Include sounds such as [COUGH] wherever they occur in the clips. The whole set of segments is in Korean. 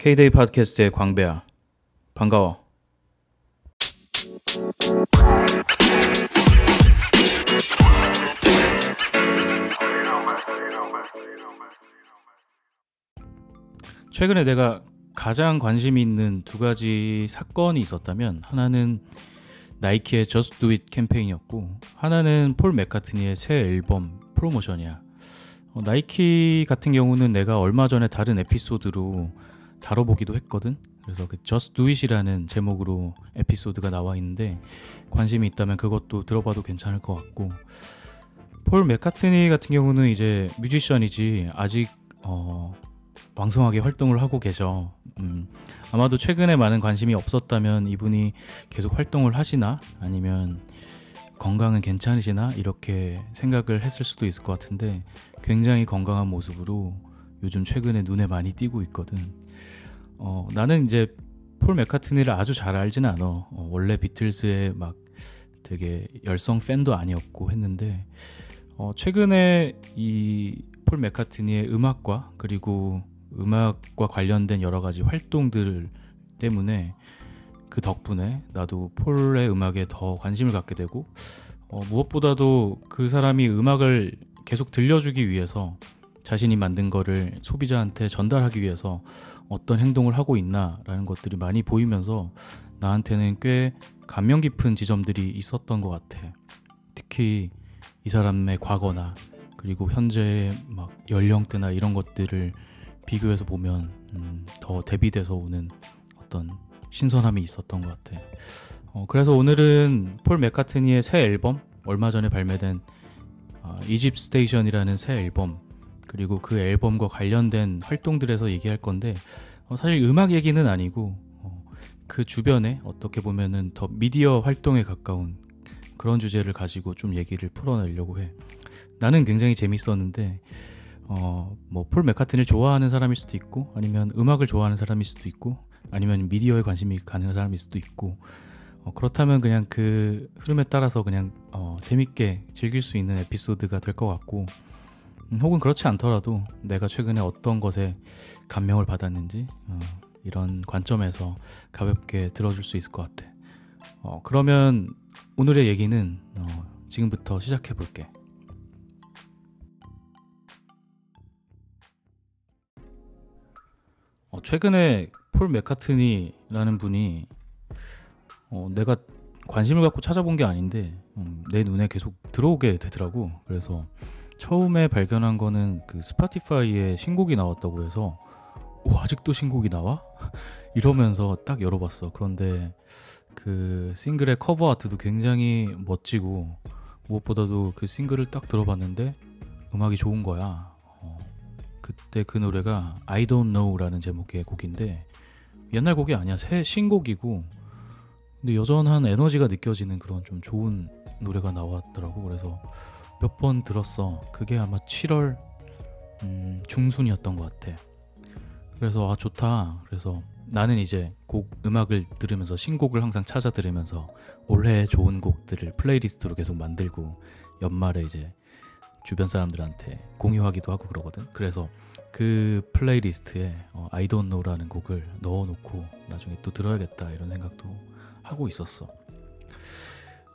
K-데이 팟캐스트의 광배야. 반가워. 최근에 내가 가장 관심이 있는 두 가지 사건이 있었다면 하나는 나이키의 Just Do It 캠페인이었고 하나는 폴 맥카트니의 새 앨범 프로모션이야. 어, 나이키 같은 경우는 내가 얼마 전에 다른 에피소드로 다뤄보기도 했거든. 그래서 그 Just Do It이라는 제목으로 에피소드가 나와 있는데 관심이 있다면 그것도 들어봐도 괜찮을 것 같고 폴 맥카트니 같은 경우는 이제 뮤지션이지 아직 어, 왕성하게 활동을 하고 계셔. 음, 아마도 최근에 많은 관심이 없었다면 이분이 계속 활동을 하시나 아니면 건강은 괜찮으시나 이렇게 생각을 했을 수도 있을 것 같은데 굉장히 건강한 모습으로 요즘 최근에 눈에 많이 띄고 있거든. 어, 나는 이제 폴 맥카트니를 아주 잘 알지는 않아. 어, 원래 비틀즈의 막 되게 열성 팬도 아니었고 했는데 어, 최근에 이 폴 맥카트니의 음악과 그리고 음악과 관련된 여러 가지 활동들 때문에 그 덕분에 나도 폴의 음악에 더 관심을 갖게 되고 어, 무엇보다도 그 사람이 음악을 계속 들려주기 위해서 자신이 만든 거를 소비자한테 전달하기 위해서 어떤 행동을 하고 있나라는 것들이 많이 보이면서 나한테는 꽤 감명 깊은 지점들이 있었던 것 같아. 특히 이 사람의 과거나 그리고 현재의 막 연령대나 이런 것들을 비교해서 보면 음, 더 대비돼서 오는 어떤 신선함이 있었던 것 같아. 어, 그래서 오늘은 폴 맥카트니의 새 앨범 얼마 전에 발매된 어, Egypt Station이라는 새 앨범 그리고 그 앨범과 관련된 활동들에서 얘기할 건데 어, 사실 음악 얘기는 아니고 어, 그 주변에 어떻게 보면은 더 미디어 활동에 가까운 그런 주제를 가지고 좀 얘기를 풀어내려고 해. 나는 굉장히 재밌었는데 어, 뭐폴 맥카트니를 좋아하는 사람일 수도 있고 아니면 음악을 좋아하는 사람일 수도 있고 아니면 미디어에 관심이 가는 사람일 수도 있고 어, 그렇다면 그냥 그 흐름에 따라서 그냥 어, 재밌게 즐길 수 있는 에피소드가 될 것 같고 음, 혹은 그렇지 않더라도 내가 최근에 어떤 것에 감명을 받았는지 어, 이런 관점에서 가볍게 들어줄 수 있을 것 같아. 어, 그러면 오늘의 얘기는 어, 지금부터 시작해 볼게. 어, 최근에 폴 맥카트니라는 분이 어, 내가 관심을 갖고 찾아본 게 아닌데 음, 내 눈에 계속 들어오게 되더라고. 그래서 처음에 발견한 거는 그 Spotify에 신곡이 나왔다고 해서 오 아직도 신곡이 나와? [LAUGHS] 이러면서 딱 열어봤어. 그런데 그 싱글의 커버 아트도 굉장히 멋지고 무엇보다도 그 싱글을 딱 들어봤는데 음악이 좋은 거야. 어, 그때 그 노래가 I Don't Know라는 제목의 곡인데 옛날 곡이 아니야. 새 신곡이고 근데 여전한 에너지가 느껴지는 그런 좀 좋은 노래가 나왔더라고. 그래서 몇 번 들었어. 그게 아마 7월 음, 중순이었던 것 같아. 그래서 아 좋다. 그래서 나는 이제 곡 음악을 들으면서 신곡을 항상 찾아 들으면서 올해 좋은 곡들을 플레이리스트로 계속 만들고 연말에 이제 주변 사람들한테 공유하기도 하고 그러거든. 그래서 그 플레이리스트에 어, I Don't Know라는 곡을 넣어놓고 나중에 또 들어야겠다 이런 생각도 하고 있었어.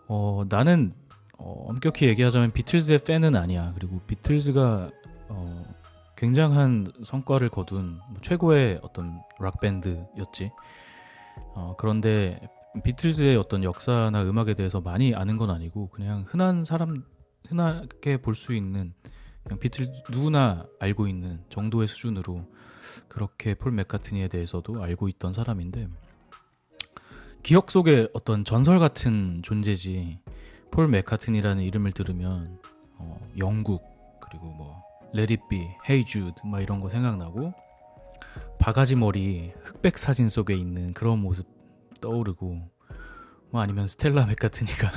어, 나는 어, 엄격히 얘기하자면 비틀즈의 팬은 아니야. 그리고 비틀즈가 어, 굉장한 성과를 거둔 뭐 최고의 어떤 락 밴드였지. 어, 그런데 비틀즈의 어떤 역사나 음악에 대해서 많이 아는 건 아니고 그냥 흔한 사람 흔하게 볼 수 있는 그냥 비틀 누구나 알고 있는 정도의 수준으로 그렇게 폴 맥카트니에 대해서도 알고 있던 사람인데 기억 속에 어떤 전설 같은 존재지 폴 맥카트니라는 이름을 들으면 어, 영국 그리고 뭐 Let It Be, Hey Jude 막 이런 거 생각나고 바가지 머리 흑백 사진 속에 있는 그런 모습 떠오르고 뭐 아니면 스텔라 맥카트니가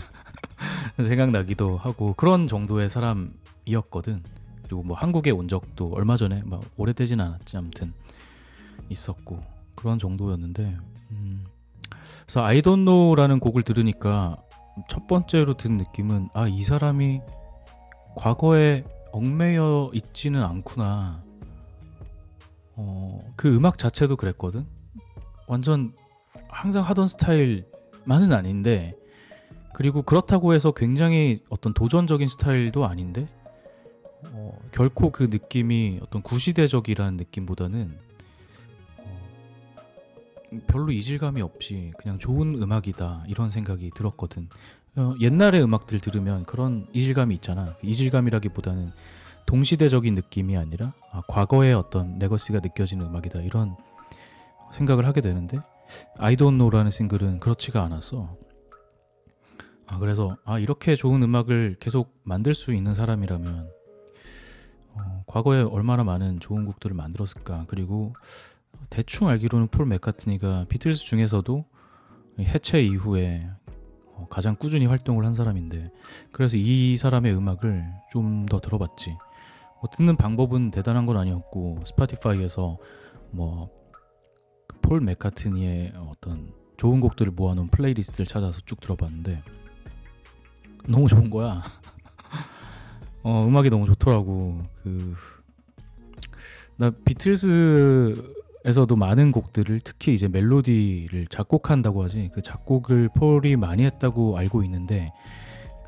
[LAUGHS] 생각나기도 하고 그런 정도의 사람이었거든. 그리고 뭐 한국에 온 적도 얼마 전에 막 오래되진 않았지 아무튼 있었고 그런 정도였는데 음, 그래서 Know라는 곡을 들으니까 첫 번째로 든 느낌은 아 이 사람이 과거에 얽매여 있지는 않구나. 어, 그 음악 자체도 그랬거든. 완전 항상 하던 스타일만은 아닌데 그리고 그렇다고 해서 굉장히 어떤 도전적인 스타일도 아닌데 어, 결코 그 느낌이 어떤 구시대적이라는 느낌보다는 어, 별로 이질감이 없이 그냥 좋은 음악이다 이런 생각이 들었거든. 어, 옛날의 음악들 들으면 그런 이질감이 있잖아. 이질감이라기보다는 동시대적인 느낌이 아니라 아, 과거의 어떤 레거시가 느껴지는 음악이다 이런 생각을 하게 되는데 아이돈노라는 싱글은 그렇지가 않았어. 아 그래서 아 이렇게 좋은 음악을 계속 만들 수 있는 사람이라면 어, 과거에 얼마나 많은 좋은 곡들을 만들었을까 그리고 대충 알기로는 폴 맥카트니가 비틀스 중에서도 해체 이후에 어, 가장 꾸준히 활동을 한 사람인데 그래서 이 사람의 음악을 좀 더 들어봤지 뭐 듣는 방법은 대단한 건 아니었고 Spotify에서 뭐 폴 맥카트니의 어떤 좋은 곡들을 모아놓은 플레이리스트를 찾아서 쭉 들어봤는데 너무 좋은 거야. [LAUGHS] 어, 음악이 너무 좋더라고. 그, 나 비틀스 에서도 많은 곡들을 특히 이제 멜로디를 작곡한다고 하지. 그 작곡을 폴이 많이 했다고 알고 있는데,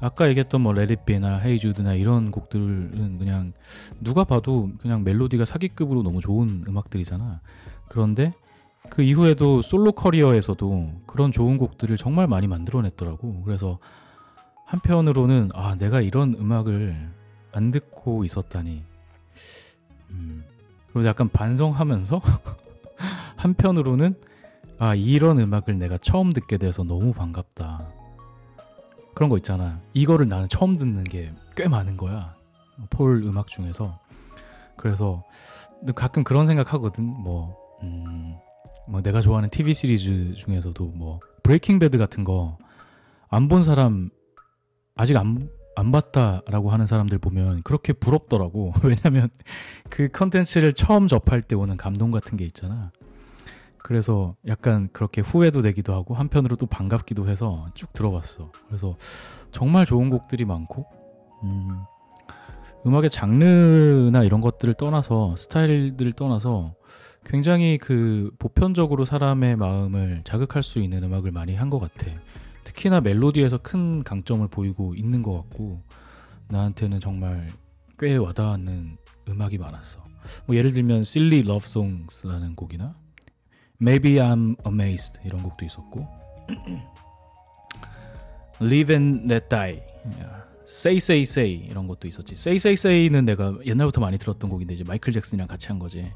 아까 얘기했던 뭐 레디비나 헤이주드나 이런 곡들은 그냥 누가 봐도 그냥 멜로디가 사기급으로 너무 좋은 음악들이잖아. 그런데 그 이후에도 솔로 커리어에서도 그런 좋은 곡들을 정말 많이 만들어냈더라고. 그래서 한편으로는 아 내가 이런 음악을 안 듣고 있었다니. 음, 그리고 약간 반성하면서 [LAUGHS] 한편으로는 아 이런 음악을 내가 처음 듣게 돼서 너무 반갑다. 그런 거 있잖아. 이거를 나는 처음 듣는 게 꽤 많은 거야. 폴 음악 중에서. 그래서 가끔 그런 생각하거든. 뭐, 음, 뭐 내가 좋아하는 TV 시리즈 중에서도 뭐 브레이킹 배드 같은 거 안 본 사람 아직 안, 안 봤다라고 하는 사람들 보면 그렇게 부럽더라고. [LAUGHS] 왜냐면 그 컨텐츠를 처음 접할 때 오는 감동 같은 게 있잖아. 그래서 약간 그렇게 후회도 되기도 하고 한편으로 또 반갑기도 해서 쭉 들어봤어. 그래서 정말 좋은 곡들이 많고 음, 음악의 장르나 이런 것들을 떠나서 스타일들을 떠나서 굉장히 그 보편적으로 사람의 마음을 자극할 수 있는 음악을 많이 한 것 같아. 특히나 멜로디에서 큰 강점을 보이고 있는 것 같고 나한테는 정말 꽤 와닿는 음악이 많았어. 뭐 예를 들면 Silly Love Songs라는 곡이나 Maybe I'm Amazed 이런 곡도 있었고 [CLEARS THROAT] Live and Let Die Say Say Say 이런 것도 있었지. Say Say Say는 내가 옛날부터 많이 들었던 곡인데 이제 마이클 잭슨이랑 같이 한 거지.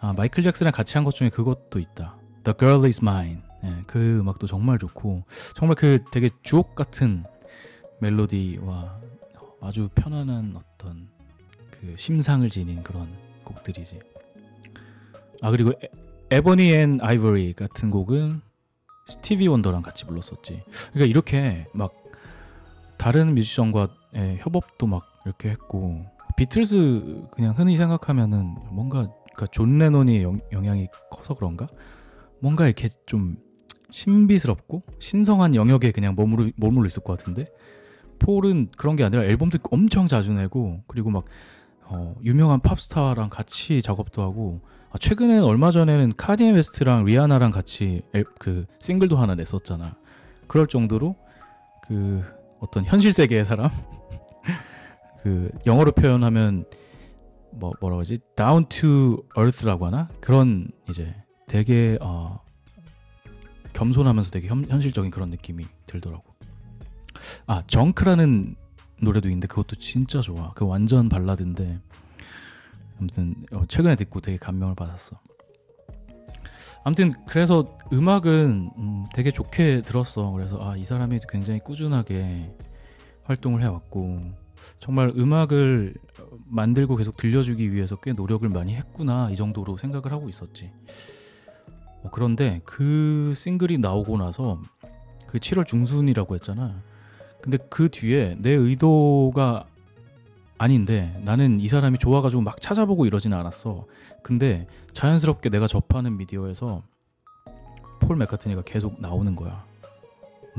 아 마이클 잭슨이랑 같이 한 것 중에 그것도 있다. The Girl Is Mine 네, 그 음악도 정말 좋고 정말 그 되게 주옥 같은 멜로디와 아주 편안한 어떤 그 심상을 지닌 그런 곡들이지 아 그리고 Ebony and Ivory 같은 곡은 스티비 원더랑 같이 불렀었지. 그러니까 이렇게 막 다른 뮤지션과 협업도 막 이렇게 했고 비틀스 그냥 흔히 생각하면은 뭔가 그러니까 존 레논의 영, 영향이 커서 그런가? 뭔가 이렇게 좀 신비스럽고 신성한 영역에 그냥 머무르, 머물러 있을 것 같은데? 폴은 그런 게 아니라 앨범도 엄청 자주 내고 그리고 막 어, 유명한 팝스타랑 같이 작업도 하고 아, 최근에 얼마 전에는 카니에 웨스트랑 리아나랑 같이 앨, 그 싱글도 하나 냈었잖아. 그럴 정도로 그 어떤 현실 세계의 사람? [LAUGHS] 그 영어로 표현하면 뭐 뭐라 그러지? down to earth라고 하나? 그런 이제 되게 어, 겸손하면서 되게 현, 현실적인 그런 느낌이 들더라고. 아 정크라는 노래도 있는데 그것도 진짜 좋아. 그 완전 발라드인데 아무튼 어, 최근에 듣고 되게 감명을 받았어. 아무튼 그래서 음악은 음, 되게 좋게 들었어. 그래서 아 이 사람이 굉장히 꾸준하게 활동을 해왔고 정말 음악을 만들고 계속 들려주기 위해서 꽤 노력을 많이 했구나 이 정도로 생각을 하고 있었지. 어, 그런데 그 싱글이 나오고 나서 그 7월 중순이라고 했잖아. 근데 그 뒤에 내 의도가 아닌데 나는 이 사람이 좋아가지고 막 찾아보고 이러지는 않았어. 근데 자연스럽게 내가 접하는 미디어에서 폴 맥카트니가 계속 나오는 거야.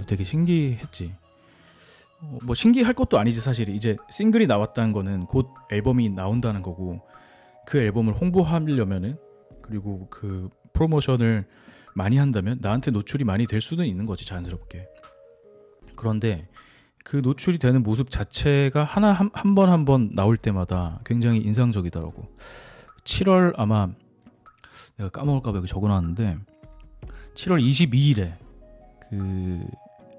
되게 신기했지. 어, 뭐 신기할 것도 아니지 사실. 이제 싱글이 나왔다는 거는 곧 앨범이 나온다는 거고 그 앨범을 홍보하려면은 그리고 그 프로모션을 많이 한다면 나한테 노출이 많이 될 수는 있는 거지 자연스럽게. 그런데 그 노출이 되는 모습 자체가 하나 한 번 한 번 나올 때마다 굉장히 인상적이더라고. 7월 아마 내가 까먹을까봐 여기 적어놨는데 7월 22일에 그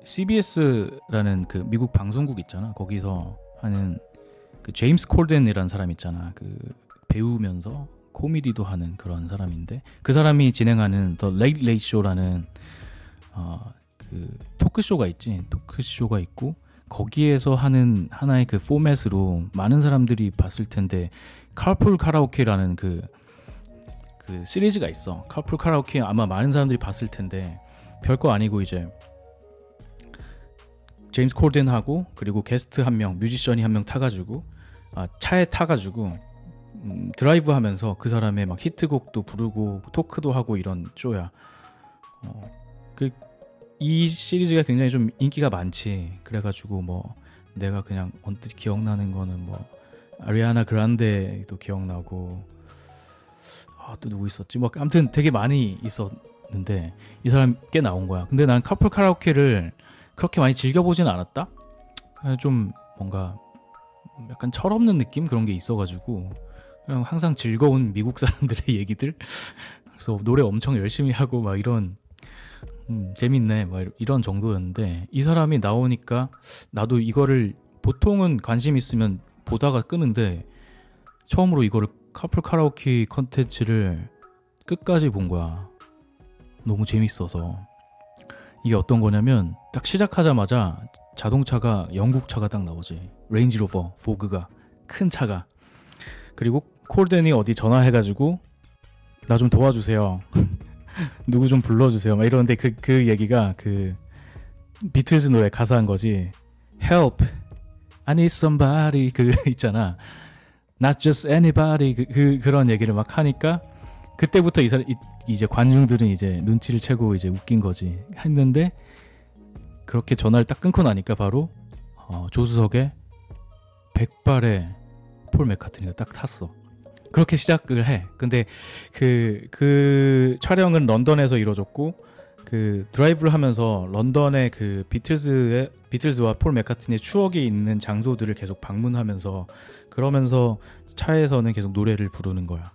CBS라는 그 미국 방송국 있잖아. 거기서 하는 그 제임스 콜덴이라는 사람 있잖아. 그 배우면서 코미디도 하는 그런 사람인데 그 사람이 진행하는 The Late Late Show라는 어 그 토크쇼가 있지. 토크쇼가 있고 거기에서 하는 하나의 그 포맷으로 많은 사람들이 봤을 텐데 칼풀 카라오케라는 그, 그 시리즈가 있어. Carpool Karaoke 아마 많은 사람들이 봤을 텐데 별거 아니고 이제 제임스 콜덴하고 그리고 게스트 한 명, 뮤지션이 한 명 타가지고 아, 차에 타가지고 음, 드라이브 하면서 그 사람의 막 히트곡도 부르고 토크도 하고 이런 쇼야. 어, 그 이 시리즈가 굉장히 좀 인기가 많지. 그래가지고 뭐 내가 그냥 언뜻 기억나는 거는 뭐 아리아나 그란데도 기억나고 아, 또 누구 있었지? 뭐 아무튼 되게 많이 있었는데 이 사람 꽤 나온 거야. 근데 난 커플 카라오케를 그렇게 많이 즐겨보진 않았다. 좀 뭔가 약간 철없는 느낌 그런 게 있어가지고 그냥 항상 즐거운 미국 사람들의 [LAUGHS] 얘기들. 그래서 노래 엄청 열심히 하고 막 이런 음, 재밌네. 뭐 이런 정도였는데 이 사람이 나오니까 나도 이거를 보통은 관심 있으면 보다가 끄는데 처음으로 이거를 Carpool Karaoke 컨텐츠를 끝까지 본 거야. 너무 재밌어서. 이게 어떤 거냐면 딱 시작하자마자 자동차가 영국 차가 딱 나오지. 레인지로버, 보그가 큰 차가. 그리고 콜덴이 어디 전화해가지고 나 좀 도와주세요. [LAUGHS] 누구 좀 불러주세요. 막 이러는데 그, 그 얘기가 그 비틀즈 노래 가사한 거지. Help, I need somebody 그 [LAUGHS] 있잖아. Not just anybody 그, 그 그런 얘기를 막 하니까 그때부터 이 사람 이제 관중들은 이제 눈치를 채고 이제 웃긴 거지 했는데 그렇게 전화를 딱 끊고 나니까 바로 어, 조수석에 백발의 폴 맥카트니가 딱 탔어. 그렇게 시작을 해. 근데 그, 그 촬영은 런던에서 이루어졌고, 그 드라이브를 하면서 런던의 그 비틀즈의, 비틀즈와 폴 맥카트니의 추억이 있는 장소들을 계속 방문하면서, 그러면서 차에서는 계속 노래를 부르는 거야.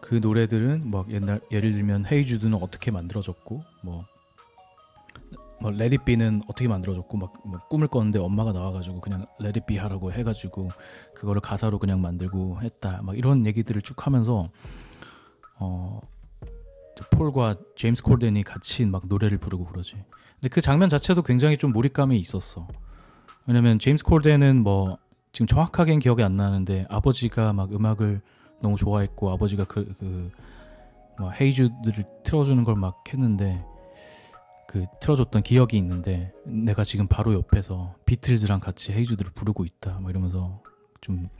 그 노래들은 막 옛날, 예를 들면 Hey Jude는 어떻게 만들어졌고, 뭐 뭐 Let It Be는 어떻게 만들어졌고 막, 막뭐 꿈을 꿨는데 엄마가 나와가지고 그냥 Let It Be 하라고 해가지고 그거를 가사로 그냥 만들고 했다. 막 이런 얘기들을 쭉 하면서 어 폴과 제임스 콜덴이 같이 막 노래를 부르고 그러지. 근데 그 장면 자체도 굉장히 좀 몰입감이 있었어. 왜냐면 제임스 콜덴은 뭐 지금 정확하게는 기억이 안 나는데 아버지가 막 음악을 너무 좋아했고 아버지가 그, 그, 뭐 헤이즈들을 틀어주는 걸 막 했는데 그 틀어줬던 기억이 있는데 내가 지금 바로 옆에서 비틀즈랑 같이 헤이즈드를 부르고 있다 막 이러면서 좀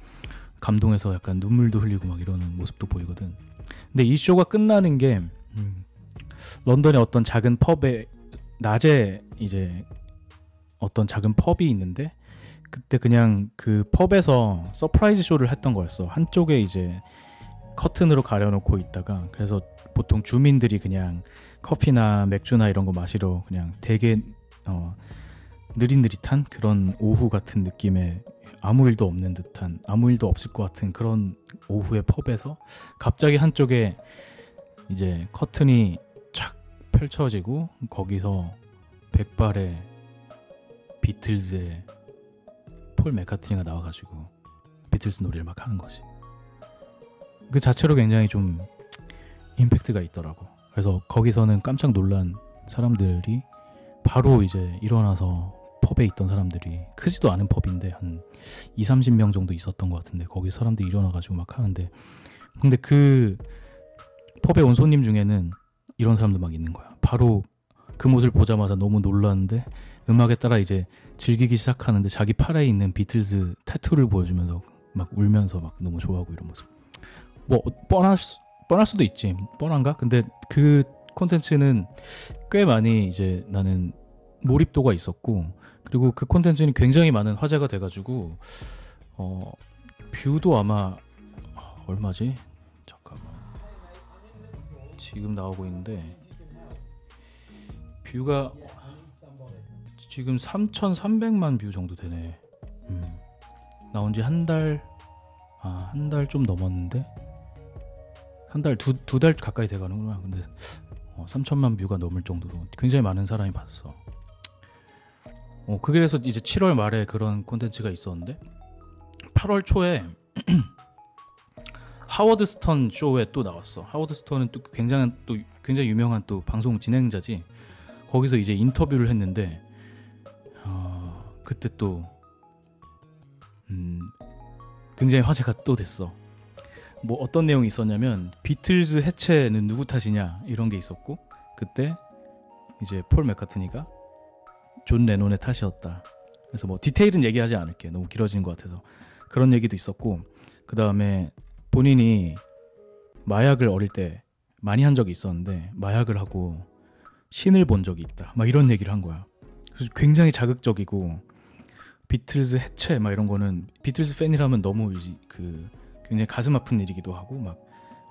감동해서 약간 눈물도 흘리고 막 이러는 모습도 보이거든. 근데 이 쇼가 끝나는 게 음, 런던의 어떤 작은 pub에 낮에 이제 어떤 작은 pub이 있는데 그때 그냥 그 pub에서 surprise 쇼를 했던 거였어. 한쪽에 이제 커튼으로 가려놓고 있다가 그래서 보통 주민들이 그냥 커피나 맥주나 이런 거 마시러 그냥 되게 어, 느릿느릿한 그런 오후 같은 느낌의 아무 일도 없는 듯한 아무 일도 없을 것 같은 그런 오후의 pub에서 갑자기 한쪽에 이제 커튼이 착 펼쳐지고 거기서 백발의 비틀즈의 폴 맥카트니가 나와가지고 비틀스 노래를 막 하는 거지. 그 자체로 굉장히 좀 임팩트가 있더라고. 그래서 거기서는 깜짝 놀란 사람들이 바로 이제 일어나서 펍에 있던 사람들이 크지도 않은 펍인데 한 2, 30명 정도 있었던 것 같은데 거기 사람들이 일어나 가지고 막 하는데 근데 그 펍에 온 손님 중에는 이런 사람도 막 있는 거야. 바로 그 모습을 보자마자 너무 놀랐는데 음악에 따라 이제 즐기기 시작하는데 자기 팔에 있는 비틀즈 타투를 보여주면서 막 울면서 막 너무 좋아하고 이런 모습. 뭐 뻔할 수, 뻔할 수도 있지. 뻔한가? 근데 그 콘텐츠는 꽤 많이 이제 나는 몰입도가 있었고 그리고 그 콘텐츠는 굉장히 많은 화제가 돼가지고 어 view도 아마 얼마지? 잠깐만. 지금 나오고 있는데 view가 지금 3,300만 view 정도 되네. 음. 나온 지 한 달, 아, 한 달 좀 넘었는데? 한 달, 두, 두 달 가까이 돼 가는구나. 근데, 어, 3천만 view가 넘을 정도로 굉장히 많은 사람이 봤어. 어, 그래서 이제 7월 말에 그런 콘텐츠가 있었는데, 8월 초에 [CLEARS THROAT] 하워드 스턴 쇼에 또 나왔어. 하워드 스턴은 또 굉장한 또 굉장히 유명한 또 방송 진행자지. 거기서 이제 인터뷰를 했는데 어, 그때 또 음, 굉장히 화제가 또 됐어. 뭐 어떤 내용이 있었냐면 비틀즈 해체는 누구 탓이냐 이런 게 있었고 그때 이제 폴 맥카트니가 존 레논의 탓이었다. 그래서 뭐 디테일은 얘기하지 않을게. 너무 길어지는 것 같아서 그런 얘기도 있었고 그 다음에 본인이 마약을 어릴 때 많이 한 적이 있었는데 마약을 하고 신을 본 적이 있다. 막 이런 얘기를 한 거야. 그래서 굉장히 자극적이고 비틀즈 해체 막 이런 거는 비틀즈 팬이라면 너무 그 굉장히 가슴 아픈 일이기도 하고 막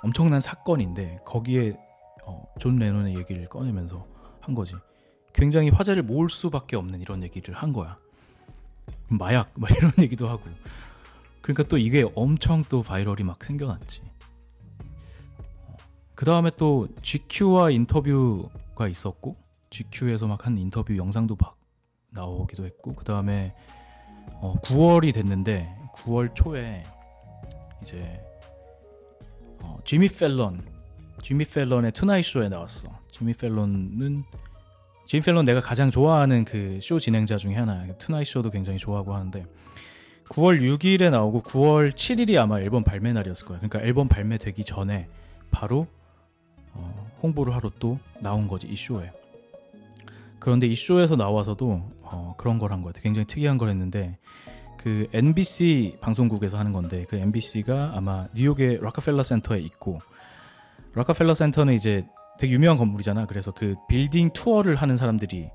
엄청난 사건인데 거기에 어, 존 레논의 얘기를 꺼내면서 한 거지. 굉장히 화제를 모을 수밖에 없는 이런 얘기를 한 거야. 마약 막 이런 [LAUGHS] 얘기도 하고 그러니까 또 이게 엄청 또 viral이 막 생겨났지. 그 다음에 또 GQ와 인터뷰가 있었고 GQ에서 막 한 인터뷰 영상도 막 나오기도 했고 그 다음에 어, 9월이 됐는데 9월 초에 이제 어, 지미 펠런 지미 펠런의 투나잇 쇼에 나왔어. 지미 펠런은 지미 펠런 내가 가장 좋아하는 그 쇼 진행자 중에 하나. 투나잇 쇼도 굉장히 좋아하고 하는데 9월 6일에 나오고 9월 7일이 아마 앨범 발매 날이었을 거야. 그러니까 앨범 발매되기 전에 바로 어, 홍보를 하러 또 나온 거지 이 쇼에. 그런데 이 쇼에서 나와서도 어, 그런 걸 한 거야. 굉장히 특이한 걸 했는데 그 NBC 방송국에서 하는 건데 그 NBC가 아마 뉴욕의 락카펠러 센터에 있고 락카펠러 센터는 이제 되게 유명한 건물이잖아. 그래서 그 빌딩 투어를 하는 사람들이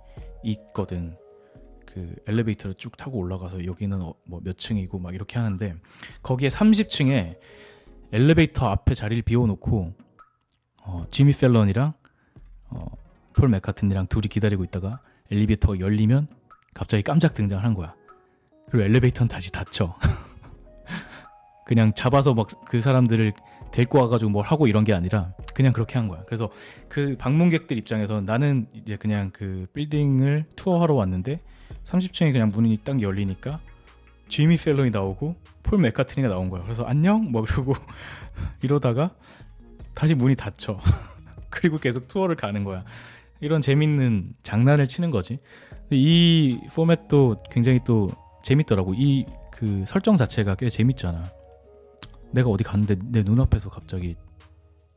있거든. 그 엘리베이터를 쭉 타고 올라가서 여기는 어, 뭐몇 층이고 막 이렇게 하는데 거기에 30층에 엘리베이터 앞에 자리를 비워놓고 어, 지미 펠런이랑 어, 폴 맥카튼이랑 둘이 기다리고 있다가 엘리베이터가 열리면 갑자기 깜짝 등장을 한 거야. 그리고 엘리베이터는 다시 닫혀. [LAUGHS] 그냥 잡아서 막 그 사람들을 데리고 와가지고 뭘 하고 이런 게 아니라 그냥 그렇게 한 거야. 그래서 그 방문객들 입장에서 나는 이제 그냥 그 빌딩을 투어하러 왔는데 30층에 그냥 문이 딱 열리니까 지미 펠런이 나오고 폴 맥카트니가 나온 거야. 그래서 안녕 뭐 그러고 [LAUGHS] 이러다가 다시 문이 닫혀. [LAUGHS] 그리고 계속 투어를 가는 거야. 이런 재밌는 장난을 치는 거지. 이 포맷도 굉장히 또 재밌더라고. 이 그 설정 자체가 꽤 재밌잖아. 내가 어디 갔는데 내 눈앞에서 갑자기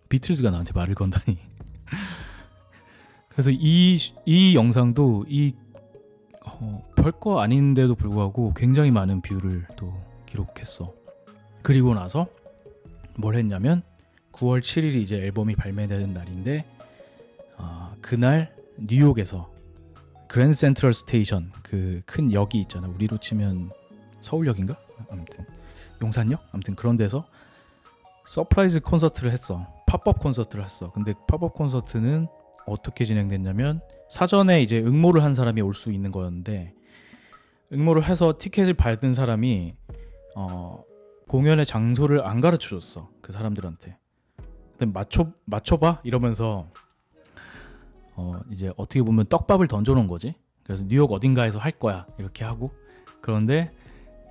비틀즈가 나한테 말을 건다니. [LAUGHS] 그래서 이, 이 영상도 이 어, 별거 아닌데도 불구하고 굉장히 많은 view를 또 기록했어. 그리고 나서 뭘 했냐면 9월 7일이 이제 앨범이 발매되는 날인데 어, 그날 뉴욕에서 그랜드 센트럴 스테이션 그 큰 역이 있잖아. 우리로 치면 서울역인가? 아무튼 용산역? 아무튼 그런 데서 surprise 콘서트를 했어. 팝업 콘서트를 했어. 근데 팝업 콘서트는 어떻게 진행됐냐면 사전에 이제 응모를 한 사람이 올 수 있는 거였는데 응모를 해서 티켓을 받은 사람이 어, 공연의 장소를 안 가르쳐 줬어. 그 사람들한테. 근데 맞춰 맞춰 봐 이러면서 어, 이제 어떻게 보면 떡밥을 던져놓은 거지. 그래서 뉴욕 어딘가에서 할 거야 이렇게 하고 그런데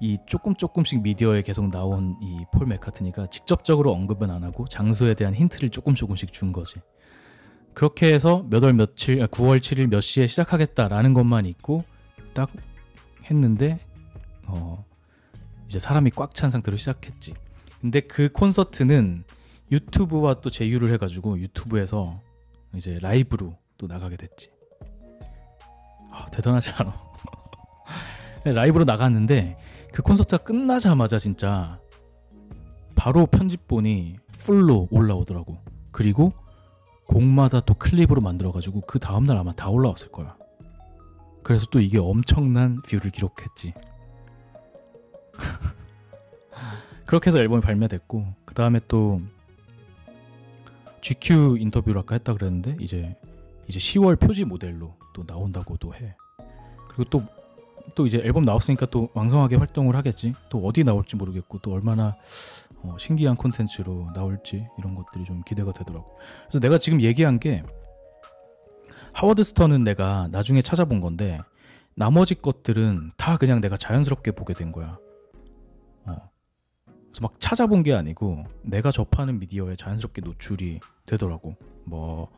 이 조금 조금씩 미디어에 계속 나온 이 폴 맥카트니가 직접적으로 언급은 안 하고 장소에 대한 힌트를 조금 조금씩 준 거지. 그렇게 해서 몇 월 며칠 9월 아, 7일 몇 시에 시작하겠다라는 것만 있고 딱 했는데 어 이제 사람이 꽉 찬 상태로 시작했지. 근데 그 콘서트는 유튜브와 또 제휴를 해가지고 유튜브에서 이제 라이브로 또 나가게 됐지. 아, 대단하지 않아? [LAUGHS] 라이브로 나갔는데 그 콘서트가 끝나자마자 진짜 바로 편집본이 full로 올라오더라고. 그리고 곡마다 또 클립으로 만들어가지고 그 다음날 아마 다 올라왔을 거야. 그래서 또 이게 엄청난 view를 기록했지. [LAUGHS] 그렇게 해서 앨범이 발매됐고 그 다음에 또 GQ 인터뷰를 아까 했다 그랬는데 이제 이제 10월 표지 모델로 또 나온다고도 해. 그리고 또 또 이제 앨범 나왔으니까 또 왕성하게 활동을 하겠지. 또 어디 나올지 모르겠고 또 얼마나 어, 신기한 콘텐츠로 나올지 이런 것들이 좀 기대가 되더라고. 그래서 내가 지금 얘기한 게 하워드 스턴은 내가 나중에 찾아본 건데 나머지 것들은 다 그냥 내가 자연스럽게 보게 된 거야. 어. 그래서 막 찾아본 게 아니고 내가 접하는 미디어에 자연스럽게 노출이 되더라고. 뭐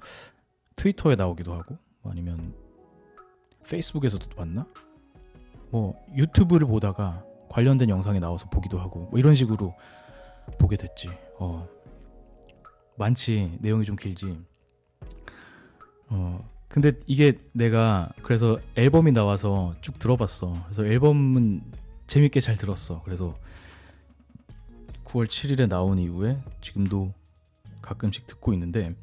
트위터에 나오기도 하고 뭐 아니면 페이스북에서도 봤나? 뭐 유튜브를 보다가 관련된 영상이 나와서 보기도 하고 뭐 이런 식으로 보게 됐지. 어. 많지 내용이 좀 길지. 어. 근데 이게 내가 그래서 앨범이 나와서 쭉 들어봤어. 그래서 앨범은 재밌게 잘 들었어. 그래서 9월 7일에 나온 이후에 지금도 가끔씩 듣고 있는데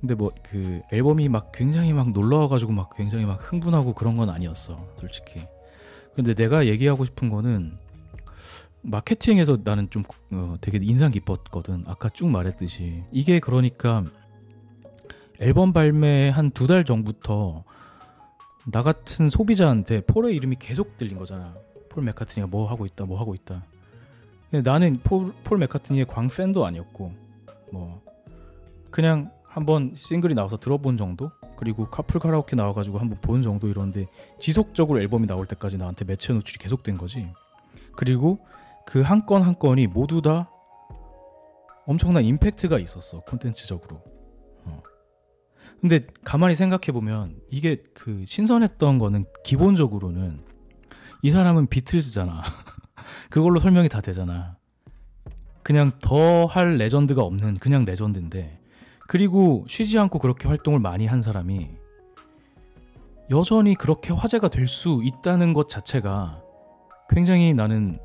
근데 뭐 그 앨범이 막 굉장히 막 놀라워가지고 막 굉장히 막 흥분하고 그런 건 아니었어 솔직히. 근데 내가 얘기하고 싶은 거는 마케팅에서 나는 좀 어, 되게 인상 깊었거든. 아까 쭉 말했듯이. 이게 그러니까 앨범 발매 한 두 달 전부터 나 같은 소비자한테 폴의 이름이 계속 들린 거잖아. 폴 맥카트니가 뭐 하고 있다 뭐 하고 있다. 나는 폴, 폴 맥카트니의 광팬도 아니었고 뭐 그냥 한번 싱글이 나와서 들어본 정도? 그리고 카풀 카라오케 나와가지고 한번 본 정도? 이런데 지속적으로 앨범이 나올 때까지 나한테 매체 노출이 계속된 거지. 그리고 그 한건한 건이 모두 다 엄청난 임팩트가 있었어 콘텐츠적으로. 어. 근데 가만히 생각해 보면 이게 그 신선했던 거는 기본적으로는 이 사람은 비틀즈잖아. [LAUGHS] 그걸로 설명이 다 되잖아. 그냥 더 할 레전드가 없는 그냥 레전드인데 그리고 쉬지 않고 그렇게 활동을 많이 한 사람이 여전히 그렇게 화제가 될 수 있다는 것 자체가 굉장히 나는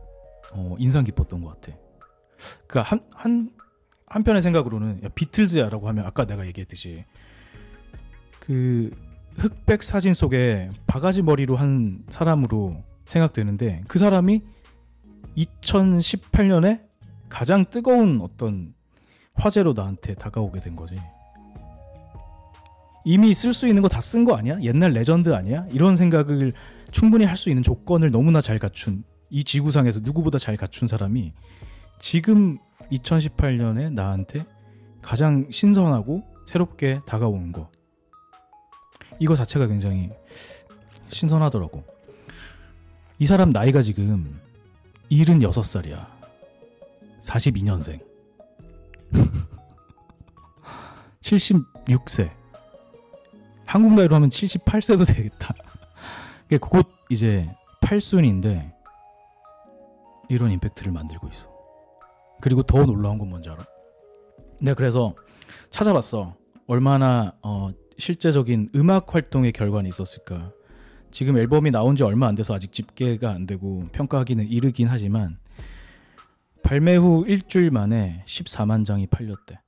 어, 인상 깊었던 것 같아. 그러니까 한, 한, 한편의 생각으로는 야, 비틀즈야라고 하면 아까 내가 얘기했듯이 그 흑백 사진 속에 바가지 머리로 한 사람으로 생각되는데 그 사람이 2018년에 가장 뜨거운 어떤 화제로 나한테 다가오게 된 거지. 이미 쓸 수 있는 거 다 쓴 거 아니야? 옛날 레전드 아니야? 이런 생각을 충분히 할 수 있는 조건을 너무나 잘 갖춘 이 지구상에서 누구보다 잘 갖춘 사람이 지금 2018년에 나한테 가장 신선하고 새롭게 다가오는 거. 이거 자체가 굉장히 신선하더라고. 이 사람 나이가 지금 76살이야. 42년생. [LAUGHS] 76세. 한국 나이로 하면 78세도 되겠다. 곧 이제 8순인데 이런 임팩트를 만들고 있어. 그리고 더 놀라운 건 뭔지 알아? 내가 그래서 찾아봤어. 얼마나 어, 실제적인 음악 활동의 결과는 있었을까. 지금 앨범이 나온 지 얼마 안 돼서 아직 집계가 안 되고 평가하기는 이르긴 하지만 발매 후 일주일 만에 14만 장이 팔렸대.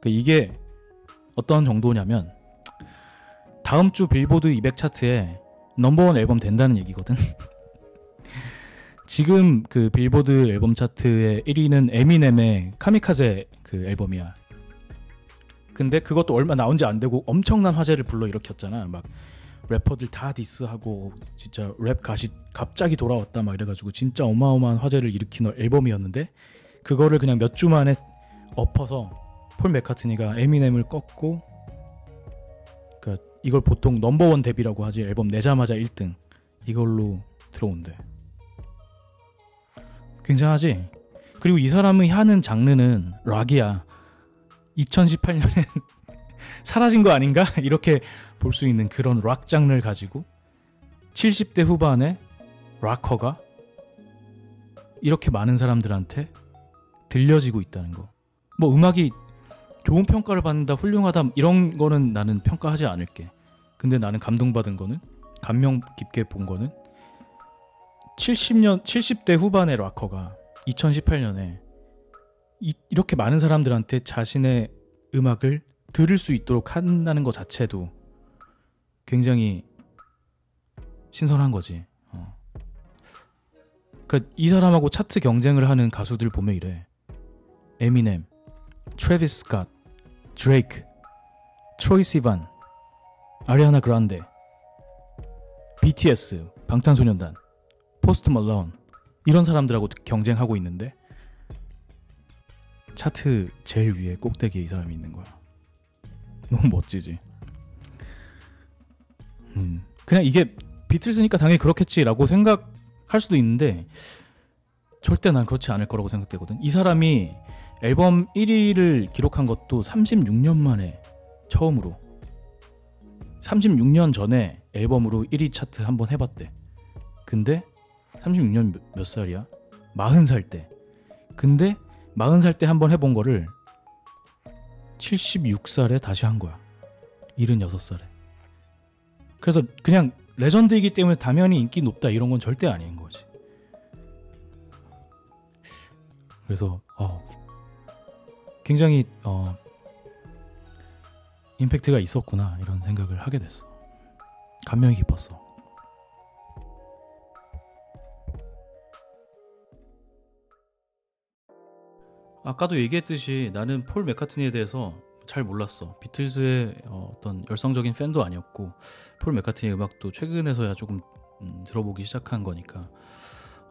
그 이게 어떤 정도냐면 다음 주 빌보드 200 차트에 넘버원 앨범 된다는 얘기거든. [LAUGHS] 지금 그 빌보드 앨범 차트의 1위는 에미넴의 카미카제 그 앨범이야. 근데 그것도 얼마 나온 지 안 되고 엄청난 화제를 불러일으켰잖아. 막 래퍼들 다 diss하고 진짜 Rap God이 갑자기 돌아왔다 막 이래가지고 진짜 어마어마한 화제를 일으킨 앨범이었는데 그거를 그냥 몇 주 만에 엎어서 폴 맥카트니가 에미넴을 꺾고 그 이걸 보통 number one 데뷔라고 하지 앨범 내자마자 1등 이걸로 들어온대. 굉장하지? 그리고 이 사람이 하는 장르는 락이야. 2018년엔 [LAUGHS] 사라진 거 아닌가? 이렇게 볼 수 있는 그런 락 장르를 가지고 70대 후반에 락커가 이렇게 많은 사람들한테 들려지고 있다는 거. 뭐 음악이 좋은 평가를 받는다, 훌륭하다 이런 거는 나는 평가하지 않을게. 근데 나는 감동받은 거는 감명 깊게 본 거는 70년 70대 후반의 락커가 2018년에 이, 이렇게 많은 사람들한테 자신의 음악을 들을 수 있도록 한다는 것 자체도 굉장히 신선한 거지. 어. 그러니까 이 사람하고 차트 경쟁을 하는 가수들 보면 이래. 에미넴, 트래비스 스캇, 드레이크, 트로이 시반, 아리아나 그란데, BTS, 방탄소년단, 포스트 멀론 이런 사람들하고 경쟁하고 있는데 차트 제일 위에 꼭대기에 이 사람이 있는 거야. [LAUGHS] 너무 멋지지. 음, 그냥 이게 비틀즈니까 당연히 그렇겠지라고 생각할 수도 있는데 절대 난 그렇지 않을 거라고 생각되거든. 이 사람이 앨범 1위를 기록한 것도 36년 만에 처음으로 36년 전에 앨범으로 1위 차트 한번 해봤대. 근데 36년 몇, 몇 살이야? 40살 때. 근데 40살 때 한번 해본 거를 76살에 다시 한 거야. 76살에. 그래서 그냥 레전드이기 때문에 당연히 인기 높다 이런 건 절대 아닌 거지. 그래서 어, 굉장히 어, 임팩트가 있었구나 이런 생각을 하게 됐어. 감명이 깊었어. 아까도 얘기했듯이 나는 폴 맥카트니에 대해서 잘 몰랐어. 비틀즈의 어, 떤 열성적인 팬도 아니었고 폴 맥카트니 음악도 최근에서야 조금 음, 들어보기 시작한 거니까.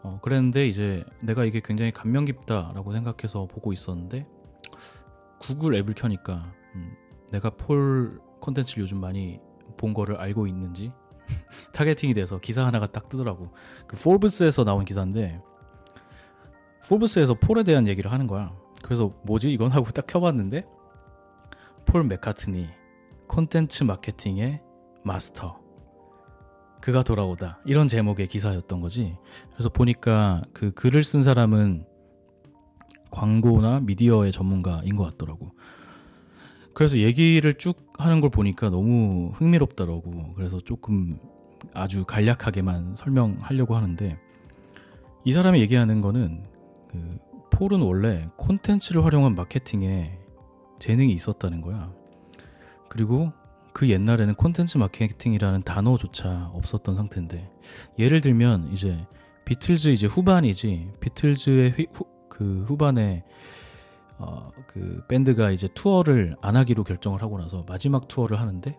어, 그랬는데 이제 내가 이게 굉장히 감명 깊다라고 생각해서 보고 있었는데 구글 앱을 켜니까 음, 내가 폴 콘텐츠를 요즘 많이 본 거를 알고 있는지 [LAUGHS] targeting이 돼서 기사 하나가 딱 뜨더라고. 그 포브스에서 나온 기사인데 포브스에서 폴에 대한 얘기를 하는 거야. 그래서 뭐지 이건 하고 딱 켜봤는데 폴 맥카트니 콘텐츠 마케팅의 마스터 그가 돌아오다 이런 제목의 기사였던 거지. 그래서 보니까 그 글을 쓴 사람은 광고나 미디어의 전문가인 것 같더라고. 그래서 얘기를 쭉 하는 걸 보니까 너무 흥미롭더라고. 그래서 조금 아주 간략하게만 설명하려고 하는데 이 사람이 얘기하는 거는 그 폴은 원래 콘텐츠를 활용한 마케팅에 재능이 있었다는 거야. 그리고 그 옛날에는 콘텐츠 마케팅이라는 단어조차 없었던 상태인데 예를 들면 이제 비틀즈 이제 후반이지 비틀즈의 휘, 후, 그 후반에 어, 그 밴드가 이제 투어를 안 하기로 결정을 하고 나서 마지막 투어를 하는데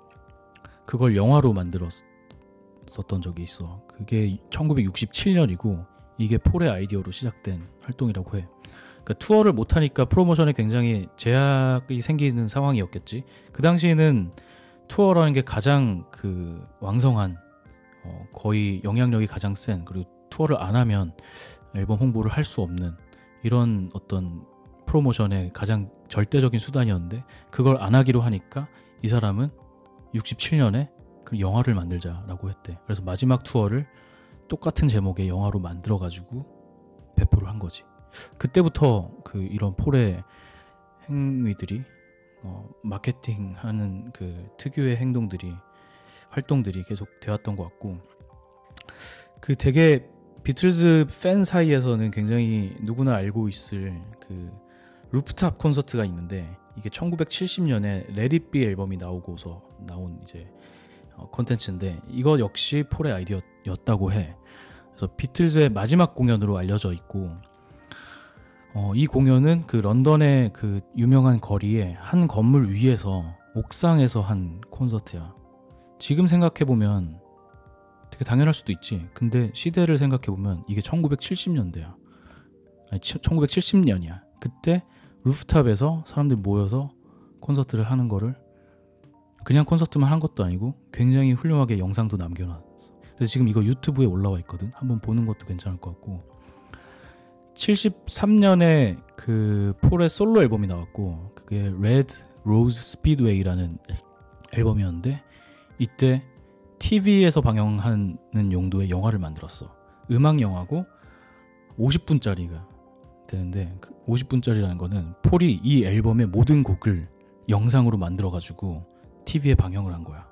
그걸 영화로 만들었었던 적이 있어. 그게 1967년이고 이게 폴의 아이디어로 시작된 활동이라고 해. 그러니까 투어를 못 하니까 프로모션에 굉장히 제약이 생기는 상황이었겠지. 그 당시에는 투어라는 게 가장 그 왕성한 어, 거의 영향력이 가장 센 그리고 투어를 안 하면 앨범 홍보를 할 수 없는 이런 어떤 프로모션의 가장 절대적인 수단이었는데 그걸 안 하기로 하니까 이 사람은 67년에 그 영화를 만들자라고 했대. 그래서 마지막 투어를 똑같은 제목의 영화로 만들어 가지고 배포를 한 거지. 그때부터 그 이런 폴의 행위들이 어, 마케팅하는 그 특유의 행동들이 활동들이 계속 되었던 것 같고 그 되게 비틀즈 팬 사이에서는 굉장히 누구나 알고 있을 그 루프탑 콘서트가 있는데 이게 1970년에 Let It Be 앨범이 나오고서 나온 이제 컨텐츠인데 어, 이거 역시 폴의 아이디어였다고 해. 그래서 비틀즈의 마지막 공연으로 알려져 있고 어, 이 공연은 그 런던의 그 유명한 거리에 한 건물 위에서 옥상에서 한 콘서트야. 지금 생각해 보면 되게 당연할 수도 있지. 근데 시대를 생각해 보면 이게 1970년대야. 아니 1970년이야. 그때 루프탑에서 사람들이 모여서 콘서트를 하는 거를 그냥 콘서트만 한 것도 아니고 굉장히 훌륭하게 영상도 남겨놨어. 그래서 지금 이거 유튜브에 올라와 있거든. 한번 보는 것도 괜찮을 것 같고. 73년에 그 폴의 솔로 앨범이 나왔고 그게 Red Rose Speedway라는 앨범이었는데 이때 TV에서 방영하는 용도의 영화를 만들었어. 음악 영화고 50분짜리가 되는데 50분짜리라는 그 거는 폴이 이 앨범의 모든 곡을 영상으로 만들어 가지고 TV에 방영을 한 거야.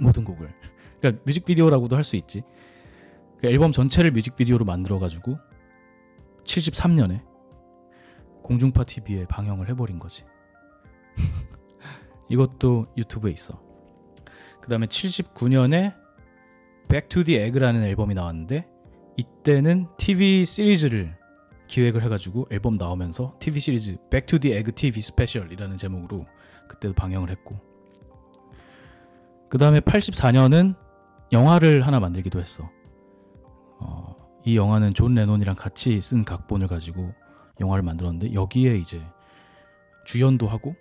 모든 곡을. 그러니까 뮤직비디오라고도 할 수 있지. 그 앨범 전체를 뮤직비디오로 만들어 가지고 73년에 공중파 TV에 방영을 해버린 거지. [LAUGHS] 이것도 유튜브에 있어. 그 다음에 79년에 Back to the Egg라는 앨범이 나왔는데 이때는 TV 시리즈를 기획을 해가지고 앨범 나오면서 TV 시리즈 Back to the Egg TV 스페셜이라는 제목으로 그때도 방영을 했고 그 다음에 84년은 영화를 하나 만들기도 했어. 어, 이 영화는 존 레논이랑 같이 쓴 각본을 가지고 영화를 만들었는데 여기에 이제 주연도 하고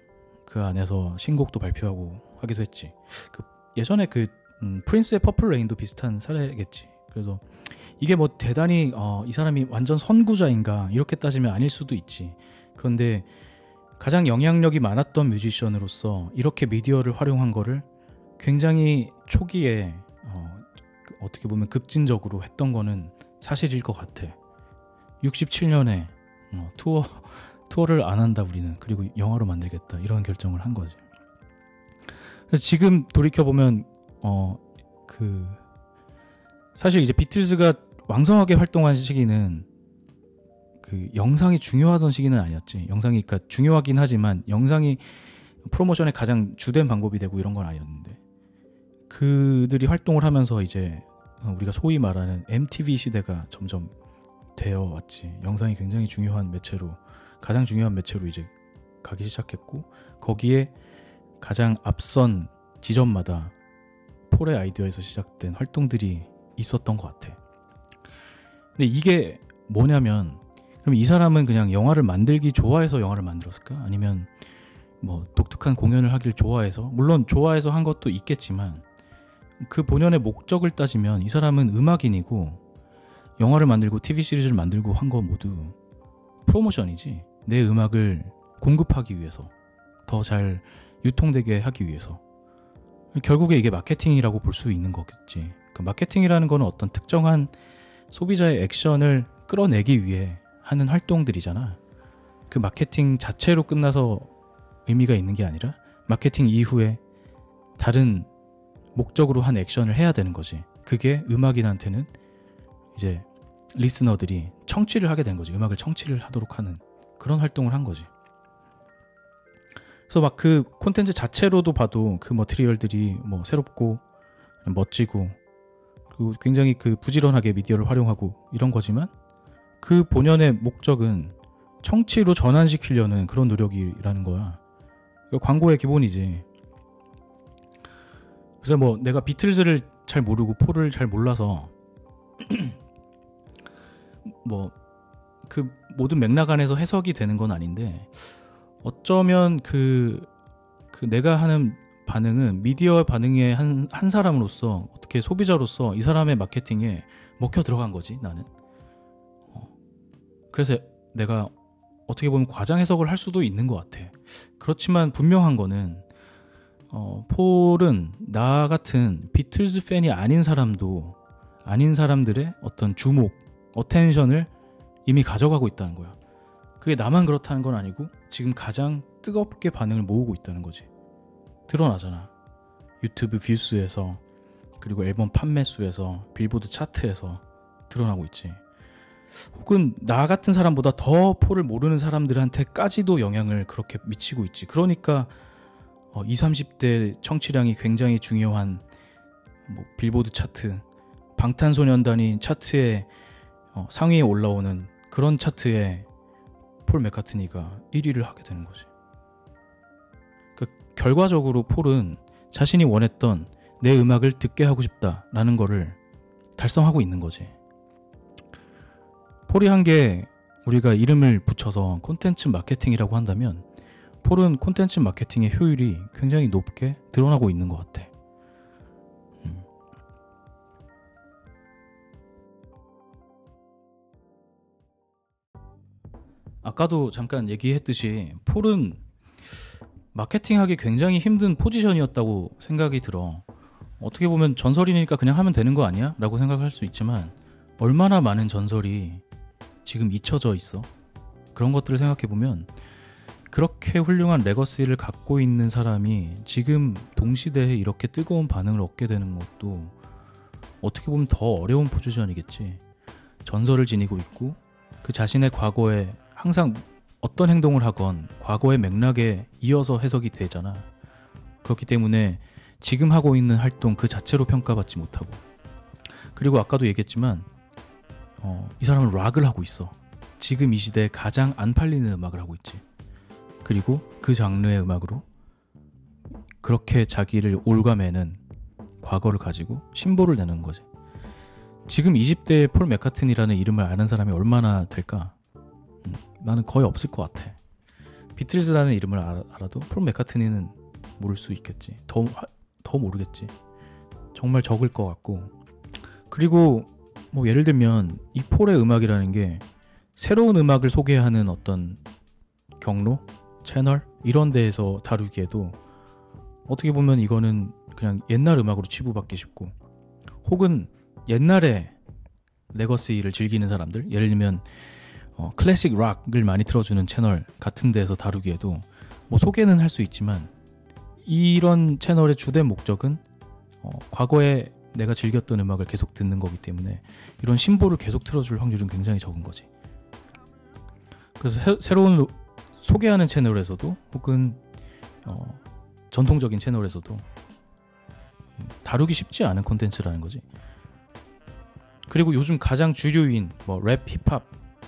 그 안에서 신곡도 발표하고 하기도 했지. 그 예전에 그 음, 프린스의 Purple Rain도 비슷한 사례겠지. 그래서 이게 뭐 대단히 어, 이 사람이 완전 선구자인가 이렇게 따지면 아닐 수도 있지. 그런데 가장 영향력이 많았던 뮤지션으로서 이렇게 미디어를 활용한 거를 굉장히 초기에 어, 그 어떻게 보면 급진적으로 했던 거는 사실일 것 같아. 67년에 어, 투어 투어를 안 한다 우리는 그리고 영화로 만들겠다 이런 결정을 한 거지. 그래서 지금 돌이켜 보면 어 그 사실 이제 비틀즈가 왕성하게 활동한 시기는 그 영상이 중요하던 시기는 아니었지. 영상이 그러니까 중요하긴 하지만 영상이 프로모션의 가장 주된 방법이 되고 이런 건 아니었는데 그들이 활동을 하면서 이제 우리가 소위 말하는 MTV 시대가 점점 되어 왔지. 영상이 굉장히 중요한 매체로 가장 중요한 매체로 이제 가기 시작했고 거기에 가장 앞선 지점마다 폴의 아이디어에서 시작된 활동들이 있었던 것 같아. 근데 이게 뭐냐면 그럼 이 사람은 그냥 영화를 만들기 좋아해서 영화를 만들었을까? 아니면 뭐 독특한 공연을 하길 좋아해서 물론 좋아해서 한 것도 있겠지만 그 본연의 목적을 따지면 이 사람은 음악인이고 영화를 만들고 TV 시리즈를 만들고 한 거 모두 프로모션이지 내 음악을 공급하기 위해서 더 잘 유통되게 하기 위해서 결국에 이게 마케팅이라고 볼 수 있는 거겠지. 그 마케팅이라는 거는 어떤 특정한 소비자의 액션을 끌어내기 위해 하는 활동들이잖아. 그 마케팅 자체로 끝나서 의미가 있는 게 아니라 마케팅 이후에 다른 목적으로 한 액션을 해야 되는 거지. 그게 음악인한테는 이제 리스너들이 청취를 하게 된 거지. 음악을 청취를 하도록 하는 그런 활동을 한 거지. 그래서 막 그 콘텐츠 자체로도 봐도 그 머티리얼들이 뭐 새롭고 멋지고 그리고 굉장히 그 부지런하게 미디어를 활용하고 이런 거지만 그 본연의 목적은 청취로 전환시키려는 그런 노력이라는 거야. 광고의 기본이지. 그래서 뭐 내가 비틀즈를 잘 모르고 폴을 잘 몰라서 [CLEARS THROAT] 뭐 그 모든 맥락 안에서 해석이 되는 건 아닌데 어쩌면 그, 그 내가 하는 반응은 미디어 반응의 한, 한 사람으로서 어떻게 소비자로서 이 사람의 마케팅에 먹혀 들어간 거지 나는. 어. 그래서 내가 어떻게 보면 과장 해석을 할 수도 있는 것 같아. 그렇지만 분명한 거는 어, 폴은 나 같은 비틀즈 팬이 아닌 사람도 아닌 사람들의 어떤 주목, attention을 이미 가져가고 있다는 거야. 그게 나만 그렇다는 건 아니고 지금 가장 뜨겁게 반응을 모으고 있다는 거지. 드러나잖아. 유튜브 view수에서 그리고 앨범 판매 수에서 빌보드 차트에서 드러나고 있지. 혹은 나 같은 사람보다 더 폴을 모르는 사람들한테까지도 영향을 그렇게 미치고 있지. 그러니까 어, 20, 30대 청취량이 굉장히 중요한 뭐 빌보드 차트, 방탄소년단이 차트에 어, 상위에 올라오는 그런 차트에 폴 맥카트니가 1위를 하게 되는 거지. 그 결과적으로 폴은 자신이 원했던 내 음악을 듣게 하고 싶다라는 거를 달성하고 있는 거지. 폴이 한 게 우리가 이름을 붙여서 콘텐츠 마케팅이라고 한다면 폴은 콘텐츠 마케팅의 효율이 굉장히 높게 드러나고 있는 것 같아. 음. 아까도 잠깐 얘기했듯이 폴은 마케팅하기 굉장히 힘든 포지션이었다고 생각이 들어. 어떻게 보면 전설이니까 그냥 하면 되는 거 아니야? 라고 생각할 수 있지만 얼마나 많은 전설이 지금 잊혀져 있어? 그런 것들을 생각해 보면 그렇게 훌륭한 레거시를 갖고 있는 사람이 지금 동시대에 이렇게 뜨거운 반응을 얻게 되는 것도 어떻게 보면 더 어려운 포지션이겠지. 전설을 지니고 있고 그 자신의 과거에 항상 어떤 행동을 하건 과거의 맥락에 이어서 해석이 되잖아. 그렇기 때문에 지금 하고 있는 활동 그 자체로 평가받지 못하고 그리고 아까도 얘기했지만 어, 이 사람은 락을 하고 있어. 지금 이 시대에 가장 안 팔리는 음악을 하고 있지. 그리고 그 장르의 음악으로 그렇게 자기를 올가매는 과거를 가지고 신보를 내는 거지. 지금 20대의 폴 맥카튼이라는 이름을 아는 사람이 얼마나 될까? 음, 나는 거의 없을 것 같아. 비틀즈라는 이름을 알아, 알아도 폴 맥카트니는 모를 수 있겠지. 더, 더 모르겠지. 정말 적을 것 같고. 그리고 뭐 예를 들면 이 폴의 음악이라는 게 새로운 음악을 소개하는 어떤 경로, 채널 이런 데에서 다루기에도 어떻게 보면 이거는 그냥 옛날 음악으로 치부받기 쉽고 혹은 옛날에 레거시를 즐기는 사람들 예를 들면 어, 클래식 락을 많이 틀어주는 채널 같은 데서 다루기에도 뭐 소개는 할 수 있지만 이런 채널의 주된 목적은 어, 과거에 내가 즐겼던 음악을 계속 듣는 거기 때문에 이런 신보를 계속 틀어줄 확률은 굉장히 적은 거지. 그래서 새, 로운 소개하는 채널에서도 혹은 어, 전통적인 채널에서도 다루기 쉽지 않은 콘텐츠라는 거지. 그리고 요즘 가장 주류인 뭐 랩, 힙합,